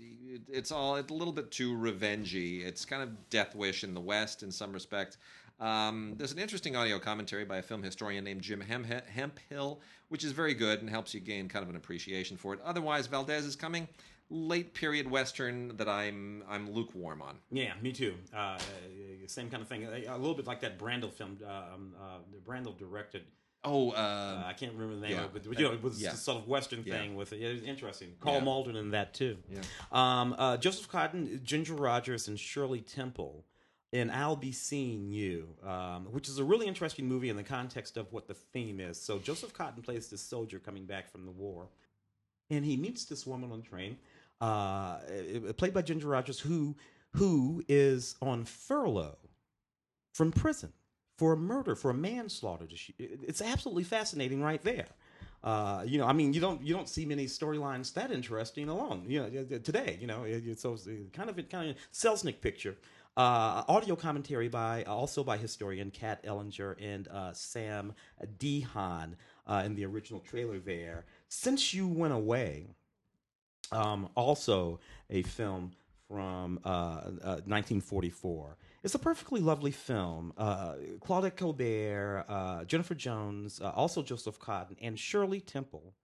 it's all it's a little bit too revengey. It's kind of Death Wish in the West in some respect. Um, there's an interesting audio commentary by a film historian named Jim Hemphill, which is very good and helps you gain kind of an appreciation for it. Otherwise, Valdez is coming late period western that I'm I'm lukewarm on. Yeah, me too. Uh, same kind of thing. A little bit like that Brando film. Um, uh, Brando directed. Oh, uh, uh, I can't remember the name yeah. of it, but you know, it was yeah. sort of Western yeah. thing with it. It was interesting. Karl yeah. Malden in that too. Yeah. Um, uh, Joseph Cotten, Ginger Rogers, and Shirley Temple in I'll Be Seeing You, um, which is a really interesting movie in the context of what the theme is. So Joseph Cotten plays this soldier coming back from the war, and he meets this woman on the train, uh, played by Ginger Rogers, who who is on furlough from prison for a murder, for a manslaughter. It's absolutely fascinating, right there. Uh, you know, I mean, you don't you don't see many storylines that interesting alone. You know, today, you know, it's, it's kind of kind of Selznick picture uh, audio commentary by also by historian Kat Ellinger and uh, Sam Deighan uh, in the original trailer there. Since You Went Away, um, also a film from 1944. Uh, uh, it's a perfectly lovely film. Uh, Claudette Colbert, uh, Jennifer Jones, uh, also Joseph Cotten, and Shirley Temple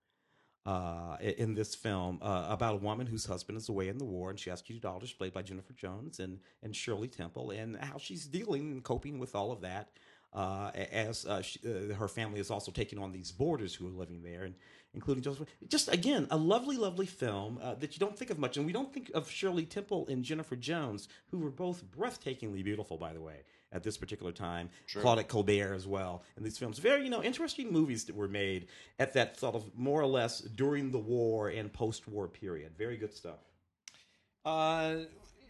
uh, in this film about a woman whose husband is away in the war, and she has two daughters played by Jennifer Jones and and Shirley Temple, and how she's dealing and coping with all of that. Uh, as uh, she, uh, her family is also taking on these boarders who are living there, and including Joseph. Just again, a lovely, lovely film uh, that you don't think of much, and we don't think of Shirley Temple and Jennifer Jones, who were both breathtakingly beautiful, by the way at this particular time. Sure. Claudette Colbert as well and these films. Very, you know, interesting movies that were made at that sort of more or less during the war and post-war period. Very good stuff.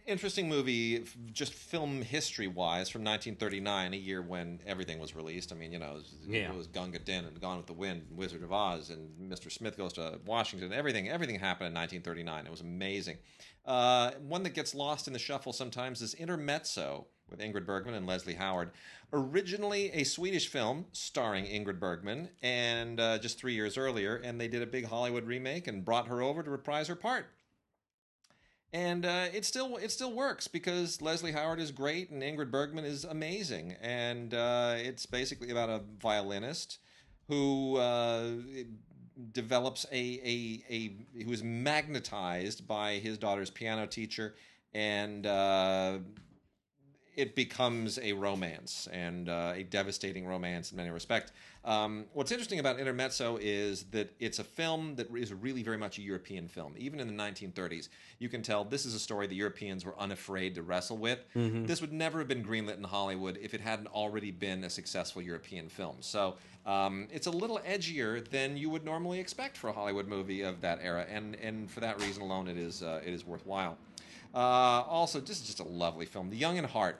Interesting movie, just film history wise, from 1939, a year when everything was released. I mean, you know, it was, yeah. it was Gunga Din and Gone with the Wind, and Wizard of Oz, and Mr. Smith Goes to Washington. Everything, everything happened in 1939. It was amazing. Uh, one that gets lost in the shuffle sometimes is Intermezzo with Ingrid Bergman and Leslie Howard. Originally a Swedish film starring Ingrid Bergman, and uh, just three years earlier, and they did a big Hollywood remake and brought her over to reprise her part. And uh, it still it still works because Leslie Howard is great and Ingrid Bergman is amazing, and uh, it's basically about a violinist who uh, develops a, a a who is magnetized by his daughter's piano teacher and uh, it becomes a romance and uh, a devastating romance in many respects. Um, what's interesting about Intermezzo is that it's a film that is really very much a European film. Even in the 1930s, you can tell this is a story the Europeans were unafraid to wrestle with. Mm-hmm. This would never have been greenlit in Hollywood if it hadn't already been a successful European film. So um, it's a little edgier than you would normally expect for a Hollywood movie of that era, and and for that reason alone, it is uh, it is worthwhile. Uh, also, this is just a lovely film. The Young in Heart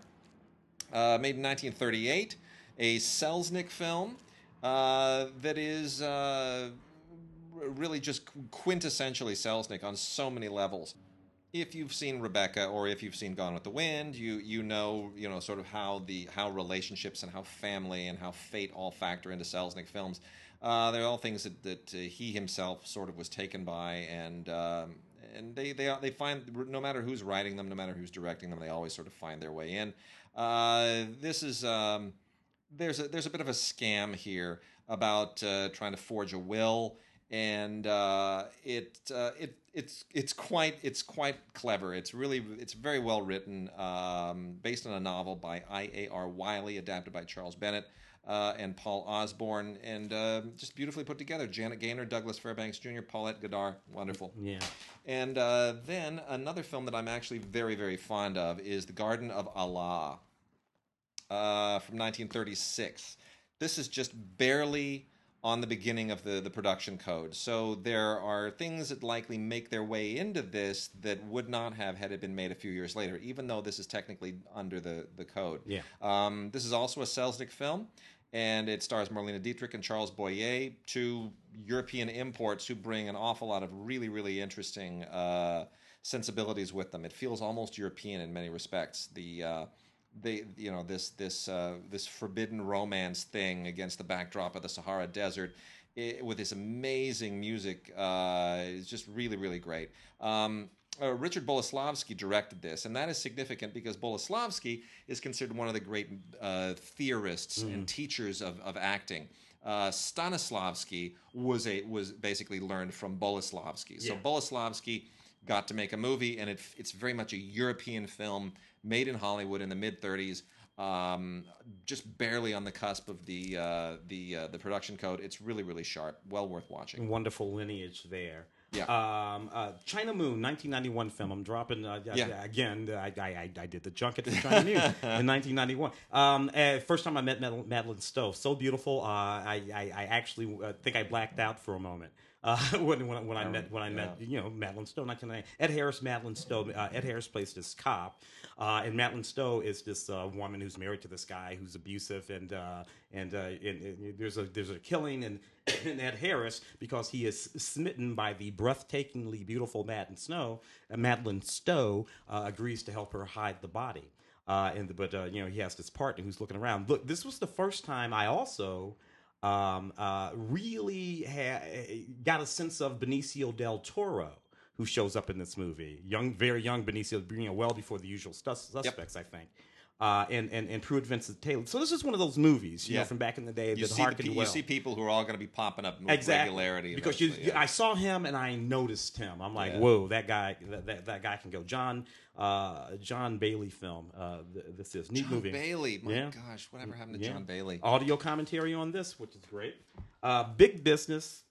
uh, made in 1938, a Selznick film uh, that is uh, really just quintessentially Selznick on so many levels. If you've seen Rebecca or if you've seen Gone with the Wind, you you know you know sort of how the how relationships and how family and how fate all factor into Selznick films. Uh, they're all things that, that uh, he himself sort of was taken by, and um, and they they they find no matter who's writing them, no matter who's directing them, they always sort of find their way in. Uh, this is um, there's a there's a bit of a scam here about uh, trying to forge a will, and uh, it uh, it it's it's quite it's quite clever. It's really it's very well written, um, based on a novel by I. A. R. Wylie, adapted by Charles Bennett. Uh, and Paul Osborn, and uh, just beautifully put together. Janet Gaynor, Douglas Fairbanks Jr., Paulette Goddard, wonderful. Yeah. And uh, then another film that I'm actually very, very fond of is The Garden of Allah uh, from 1936. This is just barely on the beginning of the, the production code. So there are things that likely make their way into this that would not have had it been made a few years later, even though this is technically under the, the code. Yeah. Um, this is also a Selznick film and it stars Marlene Dietrich and Charles Boyer, two European imports who bring an awful lot of really, really interesting uh, sensibilities with them. It feels almost European in many respects. The uh, they you know this this uh, this forbidden romance thing against the backdrop of the Sahara Desert. i with this amazing music, uh, it's just really, really great. Um, uh, Richard Boleslawski directed this, and that is significant because Boleslawski is considered one of the great uh, theorists and teachers of, of acting. Uh, Stanislavski was a was basically learned from Boleslawski. So Yeah. Boleslawski got to make a movie, and it, it's very much a European film made in Hollywood in the mid '30s. Um, just barely on the cusp of the uh, the uh, the production code. It's really really sharp. Well worth watching. Wonderful lineage there. Yeah. Um, uh, China Moon, 1991 film. I'm dropping uh, Yeah. again. I, I, I, I did the junket for China Moon [laughs] in 1991. Um, uh, first time I met Madeleine Stowe, so beautiful. Uh, I, I, I actually uh, think I blacked out for a moment. Uh, [laughs] when when, when I met when I met you know Madeleine Stowe, 1990. Ed Harris, Madeleine Stowe. Uh, Ed Harris plays this cop, uh, and Madeleine Stowe is this uh, woman who's married to this guy who's abusive, and uh, and, uh, and, and there's a there's a killing, and, and [coughs] Ed Harris because he is smitten by the breathtakingly beautiful Madeline Snow, uh, Madeleine Stowe uh, agrees to help her hide the body. Uh, and but uh, you know he has this partner who's looking around. Look, this was the first time I also um, uh, really ha- got a sense of Benicio del Toro, who shows up in this movie. Young, very young Benicio, you know, well before the usual sus- suspects, I think. Uh, and, and and Pruitt Vincent Taylor. So this is one of those movies, you Yeah. know, from back in the day You that see, the, well. you see people who are all going to be popping up with exactly regularity because you, yeah. I saw him and I noticed him. I'm like, Yeah. whoa, that guy, that, that, that guy can go. John, uh, John Bailey film. Uh, this is neat John movie. Bailey. My Yeah. gosh, whatever happened to. John Bailey? Audio commentary on this, which is great. Uh, Big Business,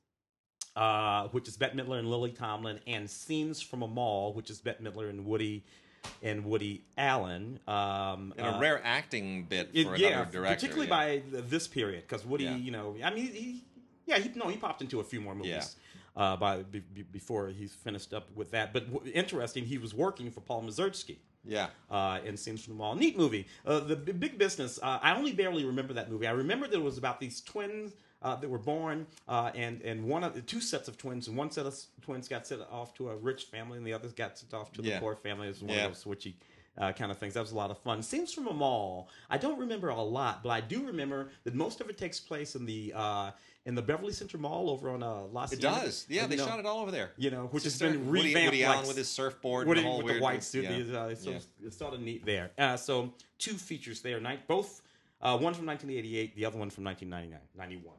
uh, which is Bette Midler and Lily Tomlin, and Scenes from a Mall, which is Bette Midler and Woody and Woody Allen. Um, And a uh, rare acting bit it- for yeah, another director. particularly yeah. by this period, because Woody, Yeah. you know, I mean, he, yeah, he no, he popped into a few more movies. Uh, by be, be- before he's finished up with that, but w- interesting, he was working for Paul Mazursky Yeah. uh, in Scenes from the Mall. Neat movie. Uh, the B- Big Business. Uh, I only barely remember that movie. I remember that it was about these twins uh, that were born, uh, and and one of the two sets of twins, and one set of twins got sent off to a rich family, and the others got sent off to the poor family. It was one Yeah. of those switchy. Uh, kind of things. That was a lot of fun. Scenes from a mall. I don't remember a lot, but I do remember that most of it takes place in the uh, in the Beverly Center Mall over on uh, Los. It does. Yeah, they shot it all over there. You know, which has been. Woody, revamped. Woody like Allen with his surfboard Woody and the with weird the white suit. Yeah. is, Uh, it's, Yeah. it's sort of neat there. Uh, so two features there. Both uh, one from 1988, the other one from 1999, 91.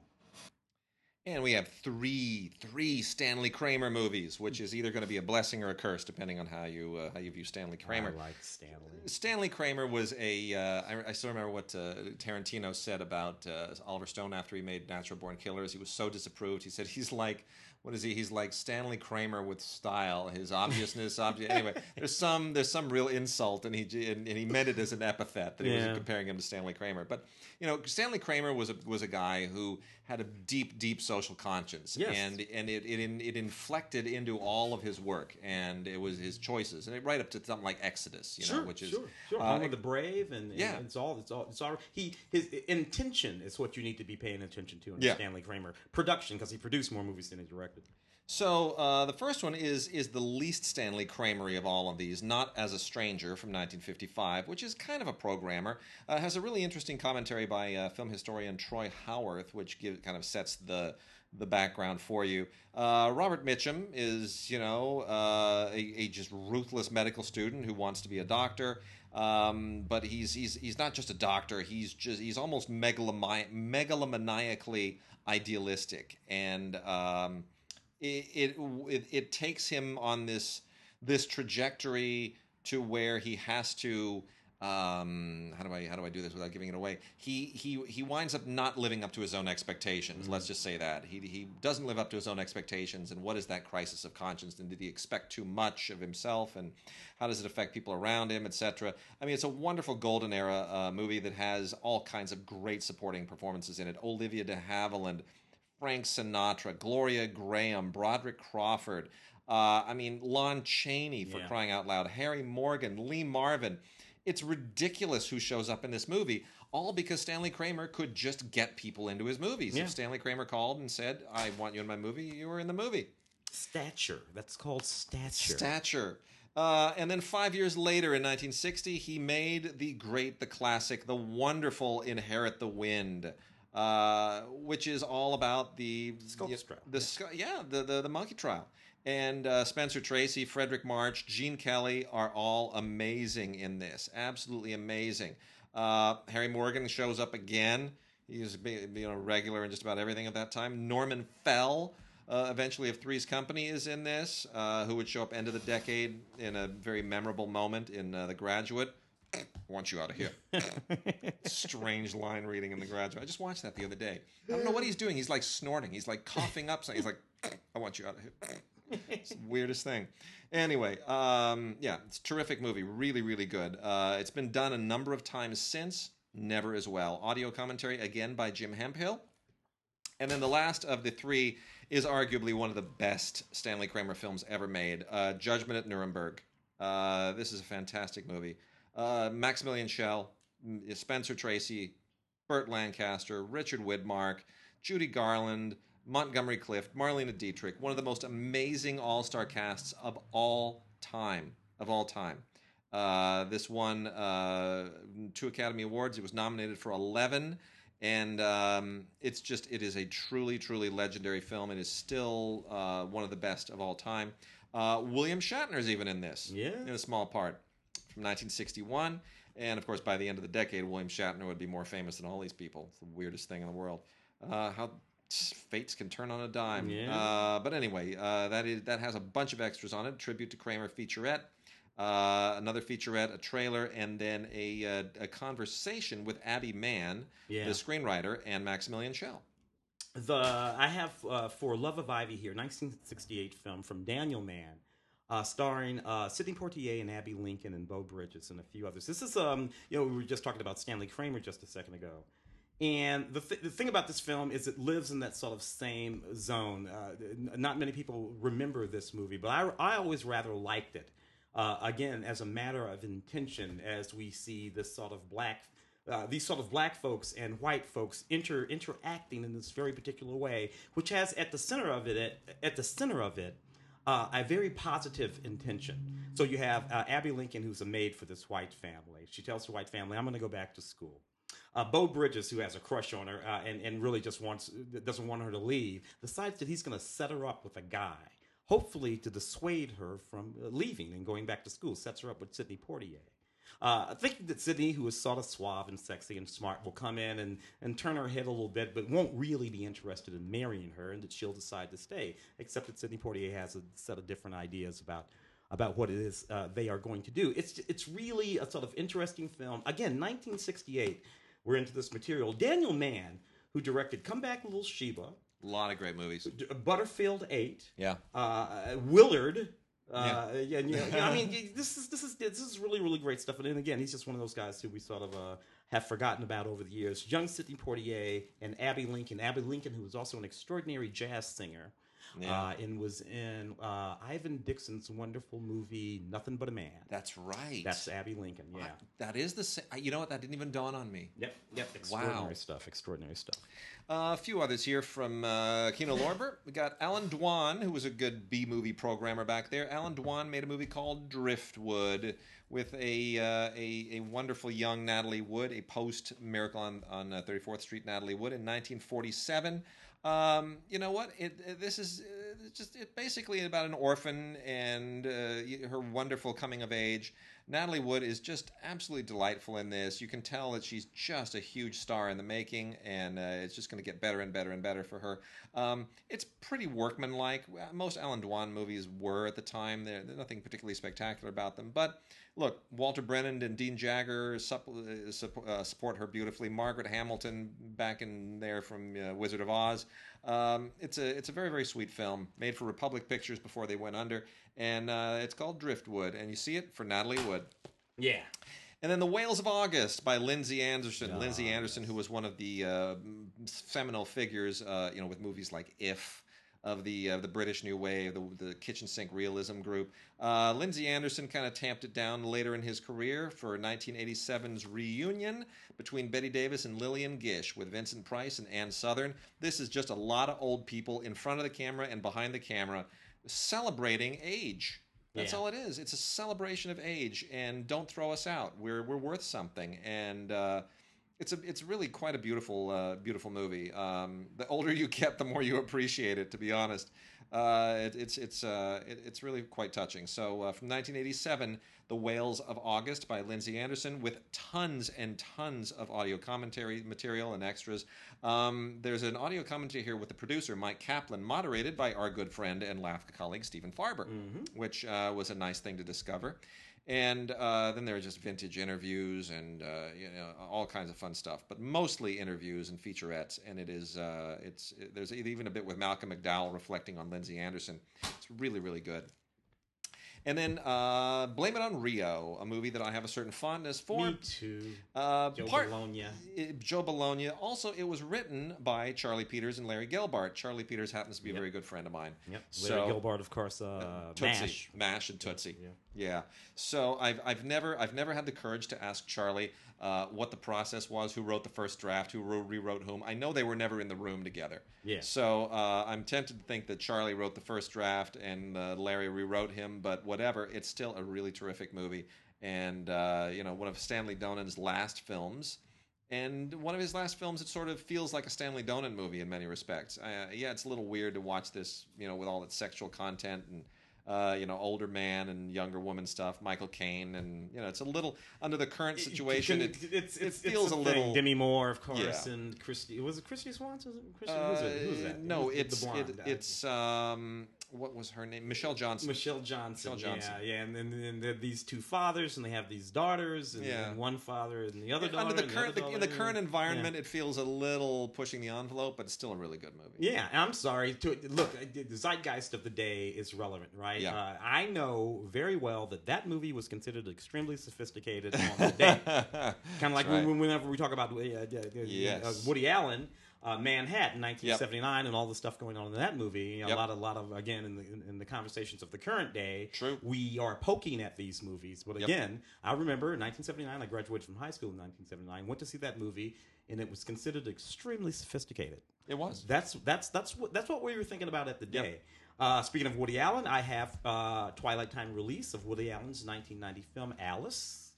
And we have three three Stanley Kramer movies, which is either going to be a blessing or a curse, depending on how you uh, how you view Stanley Kramer. I like Stanley. Stanley Kramer was a. Uh, I, I still remember what uh, Tarantino said about uh, Oliver Stone after he made Natural Born Killers. He was so disapproved. He said he's like, what is he? He's like Stanley Kramer with style. His obviousness. [laughs] obvi- anyway, there's some there's some real insult, and he and, and he meant it as an epithet that he Yeah. was comparing him to Stanley Kramer. But you know, Stanley Kramer was a was a guy who had a deep deep social conscience, Yes. and and it, it in- it inflected into all of his work, and it was his choices, and it, right up to something like Exodus, you know, which is sure, sure. uh, Home of the Brave, and, and yeah. it's all, it's all, it's all. He his intention is what you need to be paying attention to in Yeah. Stanley Kramer production because he produced more movies than he directed. So uh, the first one is is the least Stanley Kramery of all of these, not as a stranger from 1955, which is kind of a programmer. Uh, has a really interesting commentary by uh, film historian Troy Howarth, which give, kind of sets the the background for you. Uh, Robert Mitchum is, you know, uh, a, a just ruthless medical student who wants to be a doctor. Um, but he's he's he's not just a doctor. He's just he's almost megalomani- megalomaniacally idealistic, and um, it, it it takes him on this this trajectory to where he has to um how do i how do i do this without giving it away? He he he winds up not living up to his own expectations let's just say that. He he doesn't live up to his own expectations and what is that crisis of conscience and did he expect too much of himself and how does it affect people around him etc i mean it's a wonderful golden era uh, movie that has all kinds of great supporting performances in it. Olivia de havilland Frank Sinatra, Gloria Grahame, Broderick Crawford. Uh, I mean, Lon Chaney for Yeah. crying out loud, Harry Morgan, Lee Marvin. It's ridiculous who shows up in this movie, all because Stanley Kramer could just get people into his movies. Yeah. If Stanley Kramer called and said, "I want you in my movie," you were in the movie. Stature. That's called stature. Stature. Uh, and then five years later, in 1960, he made the great, the classic, the wonderful Inherit the Wind, uh, which is all about the trial. The yeah, the, the the monkey trial. And uh, Spencer Tracy, Fredric March, Gene Kelly are all amazing in this. Absolutely amazing. Uh, Harry Morgan shows up again. He's be- you know regular in just about everything at that time. Norman Fell, uh, eventually of Three's Company, is in this, uh, who would show up end of the decade in a very memorable moment in uh, The Graduate. I want you out of here. [laughs] Strange line reading in The Graduate. I just watched that the other day. I don't know what he's doing. He's like snorting. He's like coughing up something. He's like, I want you out of here. It's the weirdest thing. Anyway, um, yeah, it's a terrific movie. Really, really good. Uh, it's been done a number of times since, never as well. Audio commentary, again, by Jim Hemphill. And then the last of the three is arguably one of the best Stanley Kramer films ever made uh, Judgment at Nuremberg. Uh, this is a fantastic movie. Uh, Maximilian Schell, Spencer Tracy, Burt Lancaster, Richard Widmark, Judy Garland, Montgomery Clift, Marlene Dietrich, one of the most amazing all star casts of all time. Of all time. Uh, this won uh, two Academy Awards. It was nominated for 11. And um, it's just, it is a truly, truly legendary film. It is still uh, one of the best of all time. Uh, William Shatner's even in this, Yeah. in a small part, from 1961. And of course, by the end of the decade, William Shatner would be more famous than all these people. It's the weirdest thing in the world. Uh, how fates can turn on a dime. Yeah. Uh, but anyway, uh, that is that has a bunch of extras on it. Tribute to Kramer featurette, uh, another featurette, a trailer, and then a uh, a conversation with Abby Mann, Yeah. the screenwriter, and Maximilian Schell. The I have uh, for Love of Ivy here, 1968 film from Daniel Mann, uh, starring uh, Sidney Poitier and Abbey Lincoln and Beau Bridges and a few others. This is um you know we were just talking about Stanley Kramer just a second ago, and the th- the thing about this film is it lives in that sort of same zone. Uh, not many people remember this movie, but I I always rather liked it. Uh, again, as a matter of intention, as we see this sort of black uh, these sort of black folks and white folks inter interacting in this very particular way, which has at the center of it at, at the center of it uh, a very positive intention. So you have uh, Abbey Lincoln, who's a maid for this white family. She tells her white family, "I'm going to go back to school." Uh, Beau Bridges, who has a crush on her uh, and and really just wants doesn't want her to leave, decides that he's going to set her up with a guy, hopefully to dissuade her from uh, leaving and going back to school. Sets her up with Sidney Poitier. Uh, thinking that Sidney, who is sort of suave and sexy and smart, will come in and, and turn her head a little bit, but won't really be interested in marrying her, and that she'll decide to stay. Except that Sidney Poitier has a set of different ideas about about what it is uh, they are going to do. It's it's really a sort of interesting film. Again, 1968. We're into this material. Daniel Mann, who directed Come Back, Little Sheba, A lot of great movies. Butterfield Eight, Yeah. uh, Willard. Uh, yeah, yeah, I mean, [laughs] this is this is this is really really great stuff. And then again, he's just one of those guys who we sort of uh, have forgotten about over the years. Young Sidney Poitier and Abbey Lincoln. Abbey Lincoln, who was also an extraordinary jazz singer, Yeah. uh, and was in uh, Ivan Dixon's wonderful movie Nothing But a Man. That's right. That's Abbey Lincoln. Yeah. that is the same. You know what? That didn't even dawn on me. Yep. Yep. Extraordinary stuff. Extraordinary stuff. Uh, a few others here from uh, Kino Lorber. We got Alan Dwan, who was a good B movie programmer back there. Alan Dwan made a movie called Driftwood with a uh, a, a wonderful young Natalie Wood, a post Miracle on on uh, 34th Street Natalie Wood in 1947. Um, you know what? It, it- this is uh, just it basically about an orphan and uh, her wonderful coming of age. Natalie Wood is just absolutely delightful in this. You can tell that she's just a huge star in the making, and uh, it's just going to get better and better and better for her. Um, it's pretty workmanlike. Most Alan Dwan movies were at the time. There's nothing particularly spectacular about them. But look, Walter Brennan and Dean Jagger uh, uh, support her beautifully. Margaret Hamilton back in there from uh, Wizard of Oz. Um, it's a it's a very very sweet film made for Republic Pictures before they went under, and uh, it's called Driftwood, and you see it for Natalie Wood. Yeah. And then The Whales of August by Lindsay Anderson. Ah, Lindsay Anderson, who was one of the uh, seminal figures, uh, you know, with movies like If, of the uh, the British New Wave, the, the kitchen sink realism group. Uh, Lindsay Anderson kind of tamped it down later in his career for 1987's reunion between Bette Davis and Lillian Gish with Vincent Price and Ann Sothern. This is just a lot of old people in front of the camera and behind the camera celebrating age That's Yeah. all it is. It's a celebration of age, and don't throw us out. We're we're worth something, and uh, it's a it's really quite a beautiful uh, beautiful movie. Um, the older you get, the more you appreciate it. To be honest, uh, it, it's it's uh, it, it's really quite touching. So uh, from 1987, The Whales of August by Lindsay Anderson, with tons and tons of audio commentary material and extras. Um, there's an audio commentary here with the producer Mike Kaplan, moderated by our good friend and LAFCA colleague Stephen Farber, which uh, was a nice thing to discover. And uh, then there are just vintage interviews and uh, you know all kinds of fun stuff, but mostly interviews and featurettes. And it is uh, it's it, there's even a bit with Malcolm McDowell reflecting on Lindsay Anderson. It's really really good. And then uh, Blame It on Rio, a movie that I have a certain fondness for. Me too. Uh, Joe part- Bologna. I- Joe Bologna. Also, it was written by Charlie Peters and Larry Gelbart. Charlie Peters happens to be a very good friend of mine. Yep. So, Larry Gelbart, of course. Uh, Tootsie, Mash. Mash and Tootsie. Yeah. Yeah. So I've I've never I've never had the courage to ask Charlie uh, what the process was, who wrote the first draft, who rewrote whom. I know they were never in the room together. Yeah. So uh, I'm tempted to think that Charlie wrote the first draft and uh, Larry rewrote him, but whatever. It's still a really terrific movie, and uh, you know one of Stanley Donen's last films. And one of his last films, it sort of feels like a Stanley Donen movie in many respects. Uh, yeah, it's a little weird to watch this, you know, with all its sexual content and uh, you know, older man and younger woman stuff, Michael Caine, and you know, it's a little under the current situation. It, it's, it it's, feels it's a thing. little. Demi Moore, of course, Yeah. and Christy. Was it Christy Swanson? Christy? uh, who's it? Who's that? no, it's the blonde? it, Uh, it's um, what was her name? Michelle Johnson. Michelle Johnson. Michelle Johnson. Yeah, yeah, and then and these two fathers, and they have these daughters, and, Yeah. and one father and the other daughter. under the current other in the current Yeah. environment, it feels a little pushing the envelope, but it's still a really good movie. Yeah, I'm sorry. To, look, the zeitgeist of the day is relevant, right? Yeah. Uh, I know very well that that movie was considered extremely sophisticated on the day. [laughs] kind of like right. when, whenever we talk about uh, uh, uh, Yes. uh, Woody Allen, uh, Manhattan, 1979, and all the stuff going on in that movie. Know, Yep. A lot, a lot of again in the in, in the conversations of the current day. True. We are poking at these movies, but Yep. again, I remember in 1979. I graduated from high school in 1979. Went to see that movie, and it was considered extremely sophisticated. It was. That's that's that's what that's what we were thinking about at the Yep. day. Uh, speaking of Woody Allen, I have uh, Twilight Time release of Woody Allen's 1990 film Alice.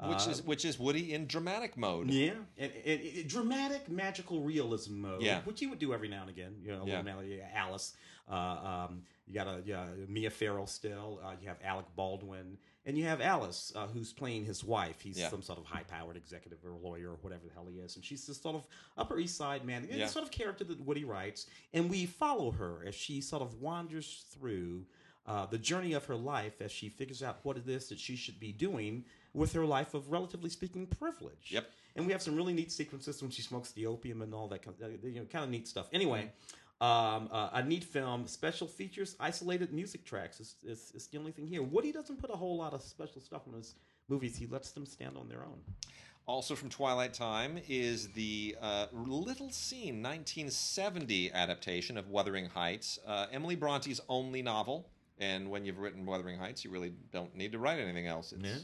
Which Uh, is which is Woody in dramatic mode. yeah, and, and, and dramatic magical realism mode, Yeah. which he would do every now and again. You know, a Yeah. Alice. Uh, um, you got a yeah, Mia Farrow still. Uh, you have Alec Baldwin, and you have Alice, uh, who's playing his wife. He's Yeah. some sort of high-powered executive or lawyer or whatever the hell he is, and she's this sort of Upper East Side man, Yeah. the sort of character that Woody writes, and we follow her as she sort of wanders through. Uh, the journey of her life as she figures out what it is that she should be doing with her life of relatively speaking privilege. Yep. And we have some really neat sequences when she smokes the opium and all that kind of, you know, kind of neat stuff. Anyway, um, uh, a neat film, special features, isolated music tracks is, is, is the only thing here. Woody doesn't put a whole lot of special stuff on his movies. He lets them stand on their own. Also from Twilight Time is the uh, little seen 1970 adaptation of Wuthering Heights, uh, Emily Bronte's only novel. And when you've written Wuthering Heights, you really don't need to write anything else. It's Yeah.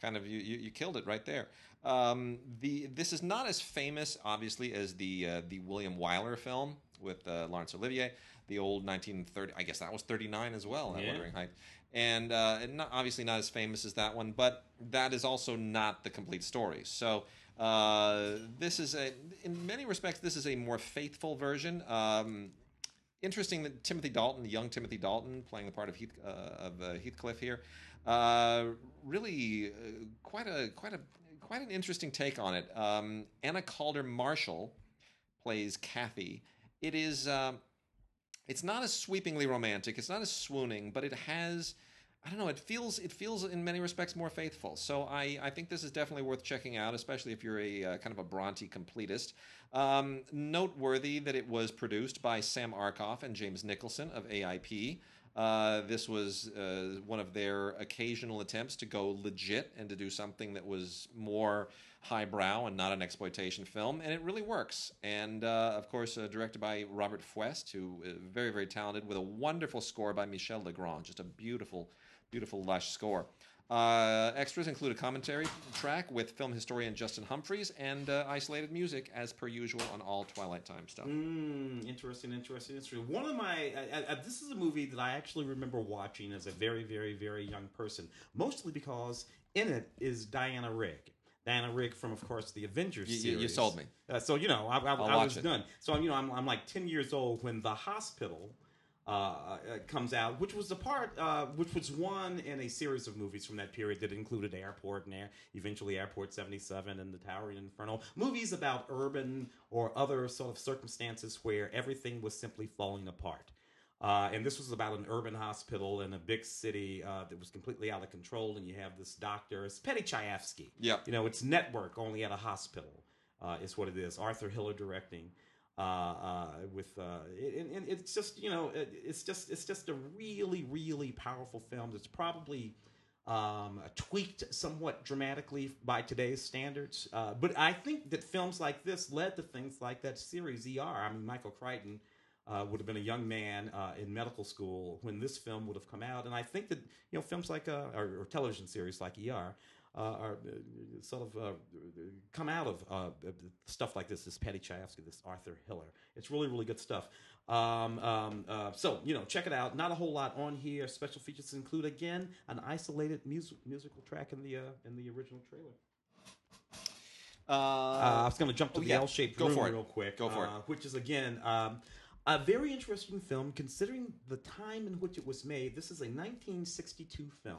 Kind of you, you, you killed it right there. Um, the this is not as famous, obviously, as the uh, the William Wyler film with uh, Laurence Olivier, the old 1930. I guess that was 39 as well. That Yeah. Wuthering Heights, and, uh, and not, obviously not as famous as that one, but that is also not the complete story. So. Uh, this is a, in many respects, this is a more faithful version. Um, interesting that Timothy Dalton, the young Timothy Dalton, playing the part of Heath, uh, of uh, Heathcliff here, uh, really uh, quite a quite a quite an interesting take on it. Um, Anna Calder Marshall plays Kathy. It is. Um, it's not as sweepingly romantic. It's not as swooning, but it has. I don't know. It feels. It feels in many respects more faithful. So I. I think this is definitely worth checking out, especially if you're a uh, kind of a Bronte completist. Um, noteworthy that it was produced by Sam Arkoff and James Nicholson of AIP. Uh, this was uh, one of their occasional attempts to go legit and to do something that was more highbrow and not an exploitation film, and it really works. And uh, of course, uh, directed by Robert Fuest, who is very, very talented, with a wonderful score by Michel Legrand, just a beautiful, beautiful, lush score. Uh, extras include a commentary track with film historian Justin Humphreys and uh, isolated music, as per usual, on all Twilight Time stuff. Mm, interesting, interesting, interesting. One of my, I, I, this is a movie that I actually remember watching as a very, very, very young person, mostly because in it is Diana Rigg. Diana Rigg from, of course, the Avengers You- series. you sold me. Uh, so you know, I, I, I was it. done. So you know, I'm, I'm like 10 years old when the hospital uh, uh, comes out, which was the part, uh, which was one in a series of movies from that period that included Airport and Air, eventually Airport 77 and The Towering Inferno. Movies about urban or other sort of circumstances where everything was simply falling apart. Uh, and this was about an urban hospital in a big city uh, that was completely out of control. And you have this doctor, it's Paddy Chayefsky. Yeah. You know, it's network only at a hospital, uh, is what it is. Arthur Hiller directing. Uh, uh, with uh, and, and it's just you know it, it's just it's just a really really powerful film that's probably um, tweaked somewhat dramatically by today's standards. Uh, but I think that films like this led to things like that series ER. I mean, Michael Crichton uh, would have been a young man uh, in medical school when this film would have come out, and I think that you know films like or, or television series like ER. Uh, are uh, sort of uh, come out of uh, stuff like this, this Paddy Chayefsky, this Arthur Hiller. It's really, really good stuff. Um, um, uh, so, you know, check it out. Not a whole lot on here. Special features include, again, an isolated mus- musical track in the uh, in the original trailer. Uh, Uh, I was going to jump to oh, the yeah. L-shaped Go room for it. real quick. Go for it. uh, Which is again um, a very interesting film, considering the time in which it was made. This is a 1962 film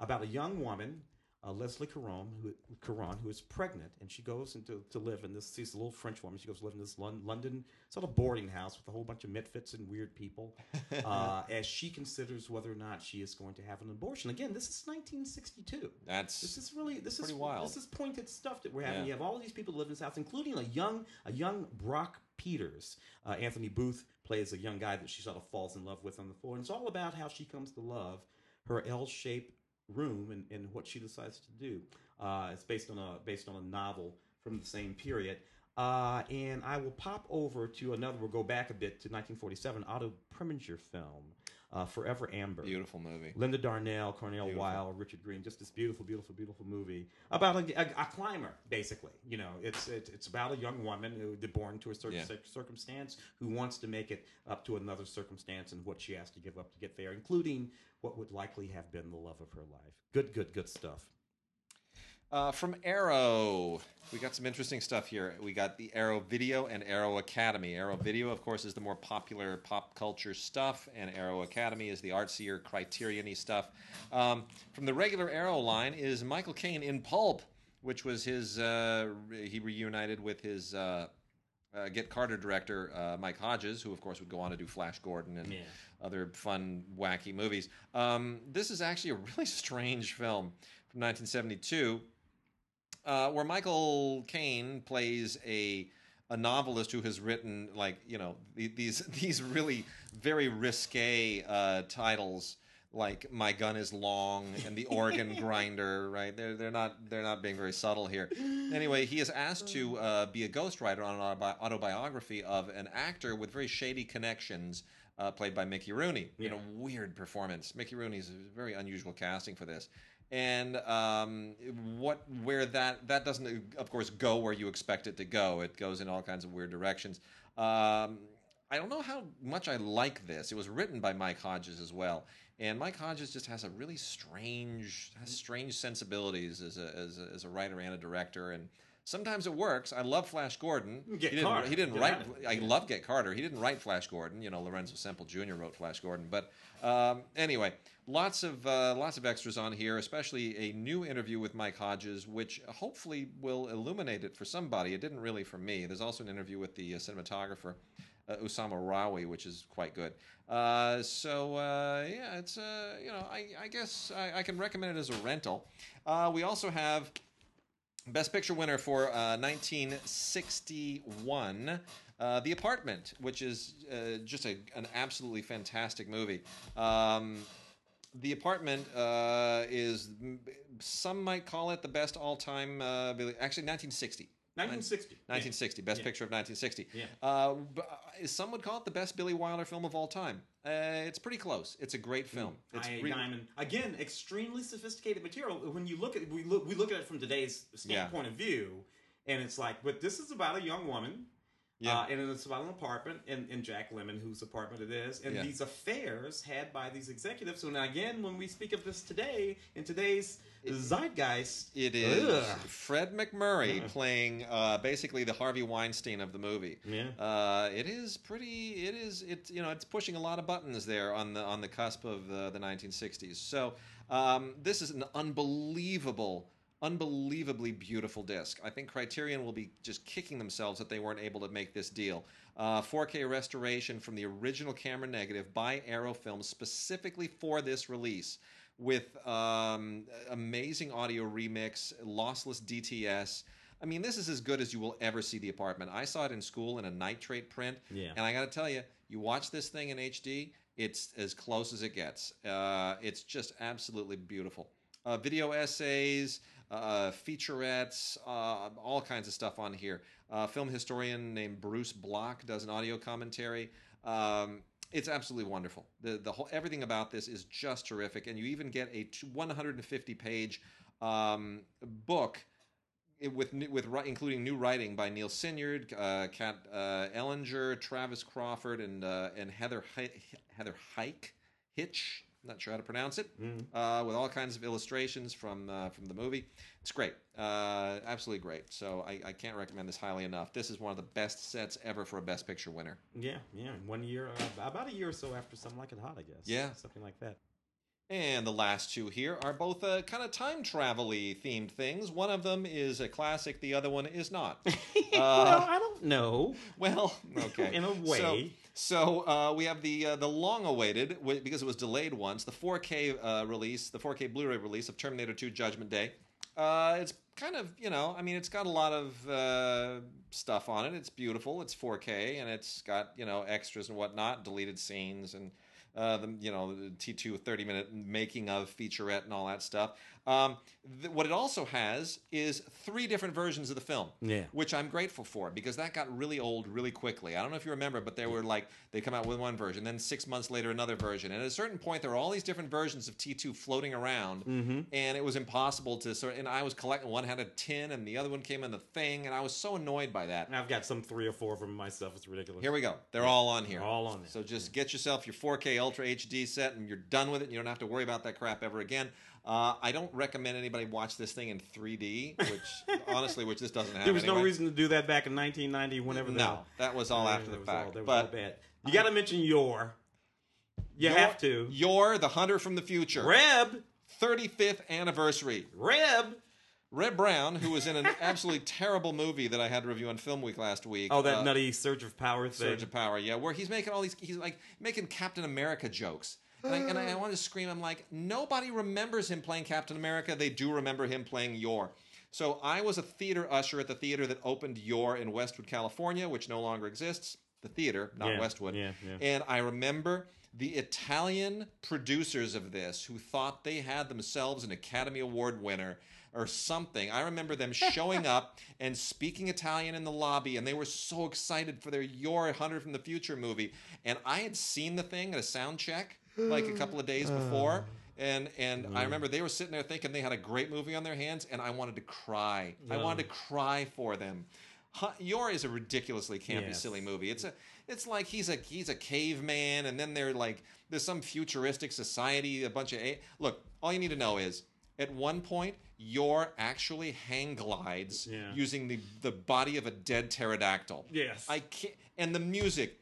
about a young woman, uh, Leslie Caron, who Caron, who is pregnant, and she goes into to live in this. She's a little French woman. She goes to live in this Lon- London sort of boarding house with a whole bunch of misfits and weird people, [laughs] uh, as she considers whether or not she is going to have an abortion. Again, this is 1962. that's This is really this Pretty is wild. This is pointed stuff that we're having. Yeah. You have all these people live in this house, including a young a young Brock Peters. Uh, Anthony Booth plays a young guy that she sort of falls in love with on the floor, and it's all about how she comes to love her L-shaped room and, and what she decides to do. Uh, it's based on a based on a novel from the same period. Uh, and I will pop over to another. We'll go back a bit to 1947 Otto Preminger film, uh, Forever Amber. beautiful movie. Linda Darnell, Cornel Beautiful. Weil, Richard Greene, just this beautiful, beautiful, beautiful movie about a, a, a climber, basically. You know, it's it, it's about a young woman who born to a certain Yeah. circumstance who wants to make it up to another circumstance and what she has to give up to get there, including what would likely have been the love of her life. Good, good, good stuff. Uh, from Arrow, we got some interesting stuff here. We got the Arrow Video and Arrow Academy. Arrow Video, of course, is the more popular pop culture stuff, and Arrow Academy is the artsier, criterion-y stuff. Um, from the regular Arrow line is Michael Caine in Pulp, which was his. Uh, re- he reunited with his. Uh, uh, Get Carter director uh, Mike Hodges, who of course would go on to do Flash Gordon and Yeah. other fun, wacky movies. Um, this is actually a really [laughs] strange film from 1972 uh, where Michael Caine plays a a novelist who has written like you know these [laughs] these really very risque uh, titles like my gun is long and the organ [laughs] grinder right? They're they're not they're not being very subtle here. Anyway he is asked to uh, be a ghostwriter on an autobi- autobiography of an actor with very shady connections uh, played by Mickey Rooney. In a weird performance. Mickey Rooney's a very unusual casting for this and um, what where that that doesn't of course go where you expect it to go. It goes in all kinds of weird directions. Um, I don't know how much I like this. It was written by Mike Hodges as well, and Mike Hodges just has a really strange has strange sensibilities as a as a, as a writer and a director and. Sometimes it works. I love Flash Gordon. Get he didn't, Carter. he didn't Get write. out of it. I love Get Carter. He didn't write Flash Gordon. You know, Lorenzo Semple Jr. wrote Flash Gordon. But um, anyway, lots of uh, lots of extras on here, especially a new interview with Mike Hodges, which hopefully will illuminate it for somebody. It didn't really for me. There's also an interview with the uh, cinematographer. Uh, Ousama Rawi, which is quite good. Uh, so uh, yeah, it's uh, you know I, I guess I, I can recommend it as a rental. Uh, we also have Best Picture winner for uh, 1961, uh, The Apartment, which is uh, just a, an absolutely fantastic movie. Um, the Apartment uh, is, some might call it the best all time, uh, Billy- actually 1960. 1960. 1960, best Yeah. picture of 1960. Yeah. Uh, uh, some would call it the best Billy Wilder film of all time. Uh, it's pretty close. It's a great film. It's I re- Diamond again, extremely sophisticated material. When you look at we look we look at it from today's standpoint of view, and it's like, but this is about a young woman, Yeah. uh, and it's about an apartment in, in Jack Lemmon, whose apartment it is, and Yeah. these affairs had by these executives. So now again, when we speak of this today in today's zeitgeist, It is ugh. Fred MacMurray [laughs] playing uh, basically the Harvey Weinstein of the movie. Yeah. Uh, it is pretty. It is. It's you know it's pushing a lot of buttons there on the on the cusp of the, the 1960s. So um, this is an unbelievable. Unbelievably beautiful disc. I think Criterion will be just kicking themselves that they weren't able to make this deal. Uh, 4K restoration from the original camera negative by Arrow Films specifically for this release with um, amazing audio remix, lossless DTS. I mean, this is as good as you will ever see the apartment. I saw it in school in a nitrate print, Yeah. and I got to tell you, you watch this thing in HD, it's as close as it gets. Uh, it's just absolutely beautiful. Uh, video essays, uh, featurettes, uh, all kinds of stuff on here. Uh, film historian named Bruce Block does an audio commentary. Um, it's absolutely wonderful. The the whole everything about this is just terrific, and you even get a 150 page um, book with new- with ri- including new writing by Neil Sinyard, uh, Kat uh, Ellinger, Travis Crawford, and uh, and Heather Hi- Heather Hike Hitch. Not sure how to pronounce it. Uh, with all kinds of illustrations from uh, from the movie. It's great, uh, absolutely great. So I, I can't recommend this highly enough. This is one of the best sets ever for a Best Picture winner. yeah, yeah, one year, uh, about a year or so after something like it hot, I guess. Yeah. something like that. And the last two here are both uh, kind of time travel-y themed things. One of them is a classic. The other one is not. [laughs] well, I don't know. [laughs] Well, okay. In a way. So, uh, we have the uh, the long-awaited because it was delayed once. The 4K uh, release, the 4K Blu-ray release of Terminator 2: Judgment Day. Uh, it's kind of you know, I mean, it's got a lot of uh, stuff on it. It's beautiful. It's 4K and it's got you know extras and whatnot, deleted scenes and. Uh, the you know the T2 30 minute making of featurette and all that stuff. Um, th- what it also has is three different versions of the film Yeah. which I'm grateful for because that got really old really quickly. I don't know if you remember, but they were like they come out with one version, then six months later another version, and at a certain point there were all these different versions of T2 floating around, and it was impossible to sort. And I was collecting. One had a tin, and the other one came in the thing, and I was so annoyed by that. I've got some three or four of them myself. It's ridiculous. Here we go. They're all on here. They're all on there. So just get yourself your 4K Ultra HD set, and you're done with it. And you don't have to worry about that crap ever again. Uh, I don't recommend anybody watch this thing in 3D, which [laughs] honestly, which this doesn't have. There was no reason to do that back in 1990, whenever. No, that was all after the that was all- fact. but bad. You got to mention your. You You're- have to. Yor the hunter from the future. Reb, 35th anniversary. Reb. Red Brown, who was in an [laughs] absolutely terrible movie that I had to review on Film Week last week. Oh, that uh, nutty Surge of Power thing. Surge of Power, yeah, where he's making all these, he's like making Captain America jokes. And I, and I wanted to scream, I'm like, nobody remembers him playing Captain America. They do remember him playing Yor. So I was a theater usher at the theater that opened Yor in Westwood, California, which no longer exists. The theater, not Yeah, Westwood. yeah, yeah. And I remember the Italian producers of this who thought they had themselves an Academy Award winner or something. I remember them [laughs] showing up and speaking Italian in the lobby, and they were so excited for their Yor Hunter from the Future movie. And I had seen the thing at a sound check like a [gasps] couple of days uh. before. And and I remember they were sitting there thinking they had a great movie on their hands, and I wanted to cry. I wanted to cry for them. Yor is a ridiculously campy, Yes. silly movie. It's a, it's like he's a he's a caveman, and then they're like there's some futuristic society, a bunch of a- look. All you need to know is at one point Yor actually hang glides Yeah. using the the body of a dead pterodactyl. Yes. I can't. And the music.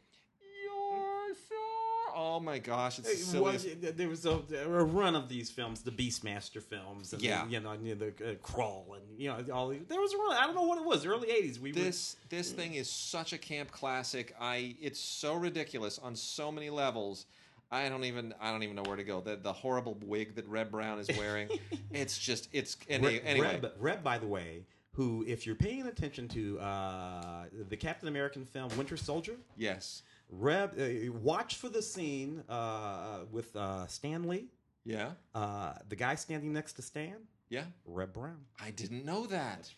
Oh my gosh, it's well, there was a, a run of these films, the Beastmaster films, and Yeah. the, you know, the, the uh, Krull, and you know, all there was a run. I don't know what it was, early '80s. We were, this this thing is such a camp classic. I it's so ridiculous on so many levels. I don't even I don't even know where to go. The the horrible wig that Reb Brown is wearing. [laughs] it's just it's any, Reb, anyway. Reb, Reb, by the way, who, if you're paying attention to uh, the Captain American film Winter Soldier, Yes. Reb, uh, watch for the scene uh, with uh, Stan Lee, Yeah. uh, the guy standing next to Stan, Yeah. Reb Brown. I didn't know that.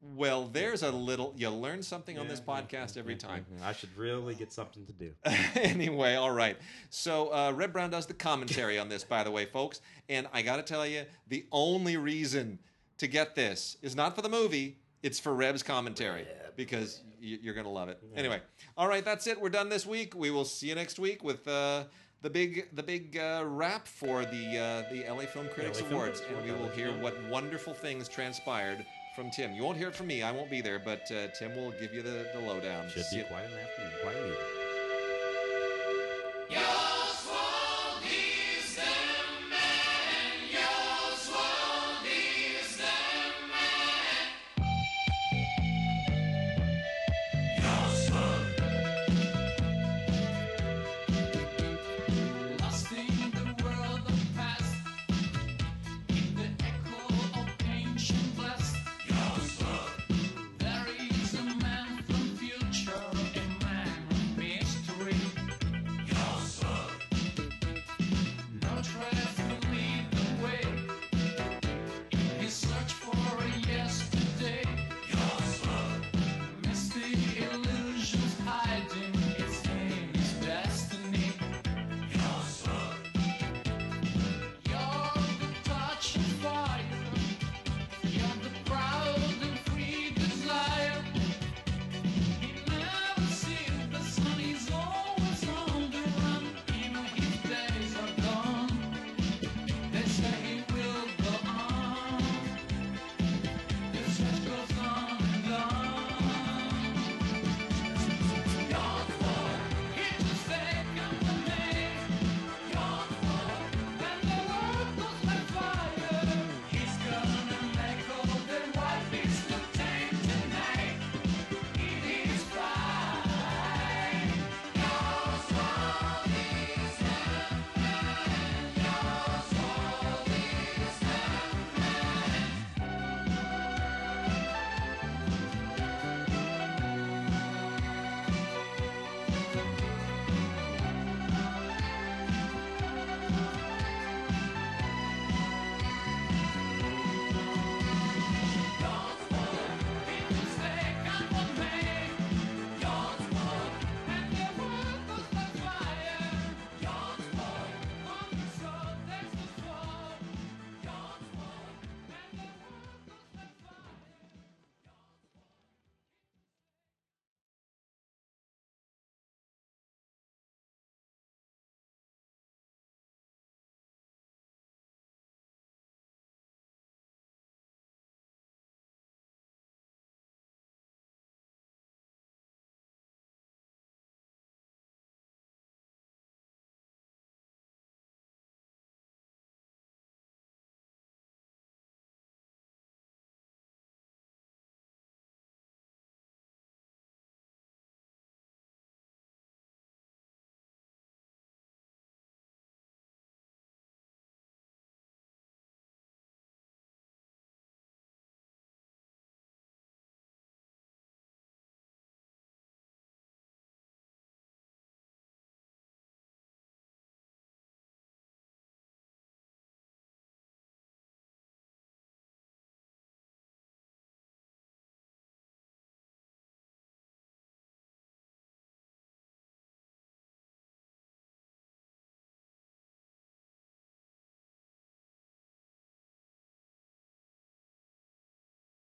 Well, there's a little. You learn something on this podcast every time. I should really get something to do. [laughs] anyway, all right. So uh, Reb Brown does the commentary on this, by the way, folks. And I got to tell you, the only reason to get this is not for the movie; it's for Reb's commentary because y- you're gonna love it. Anyway, all right, that's it. We're done this week. We will see you next week with. Uh, the big, the big uh, wrap for the uh, the LA Film Critics LA Awards, Critics and we will hear what wonderful things transpired from Tim. You won't hear it from me; I won't be there, but uh, Tim will give you the, the lowdown. Should See be you- quite an afternoon, quite an evening.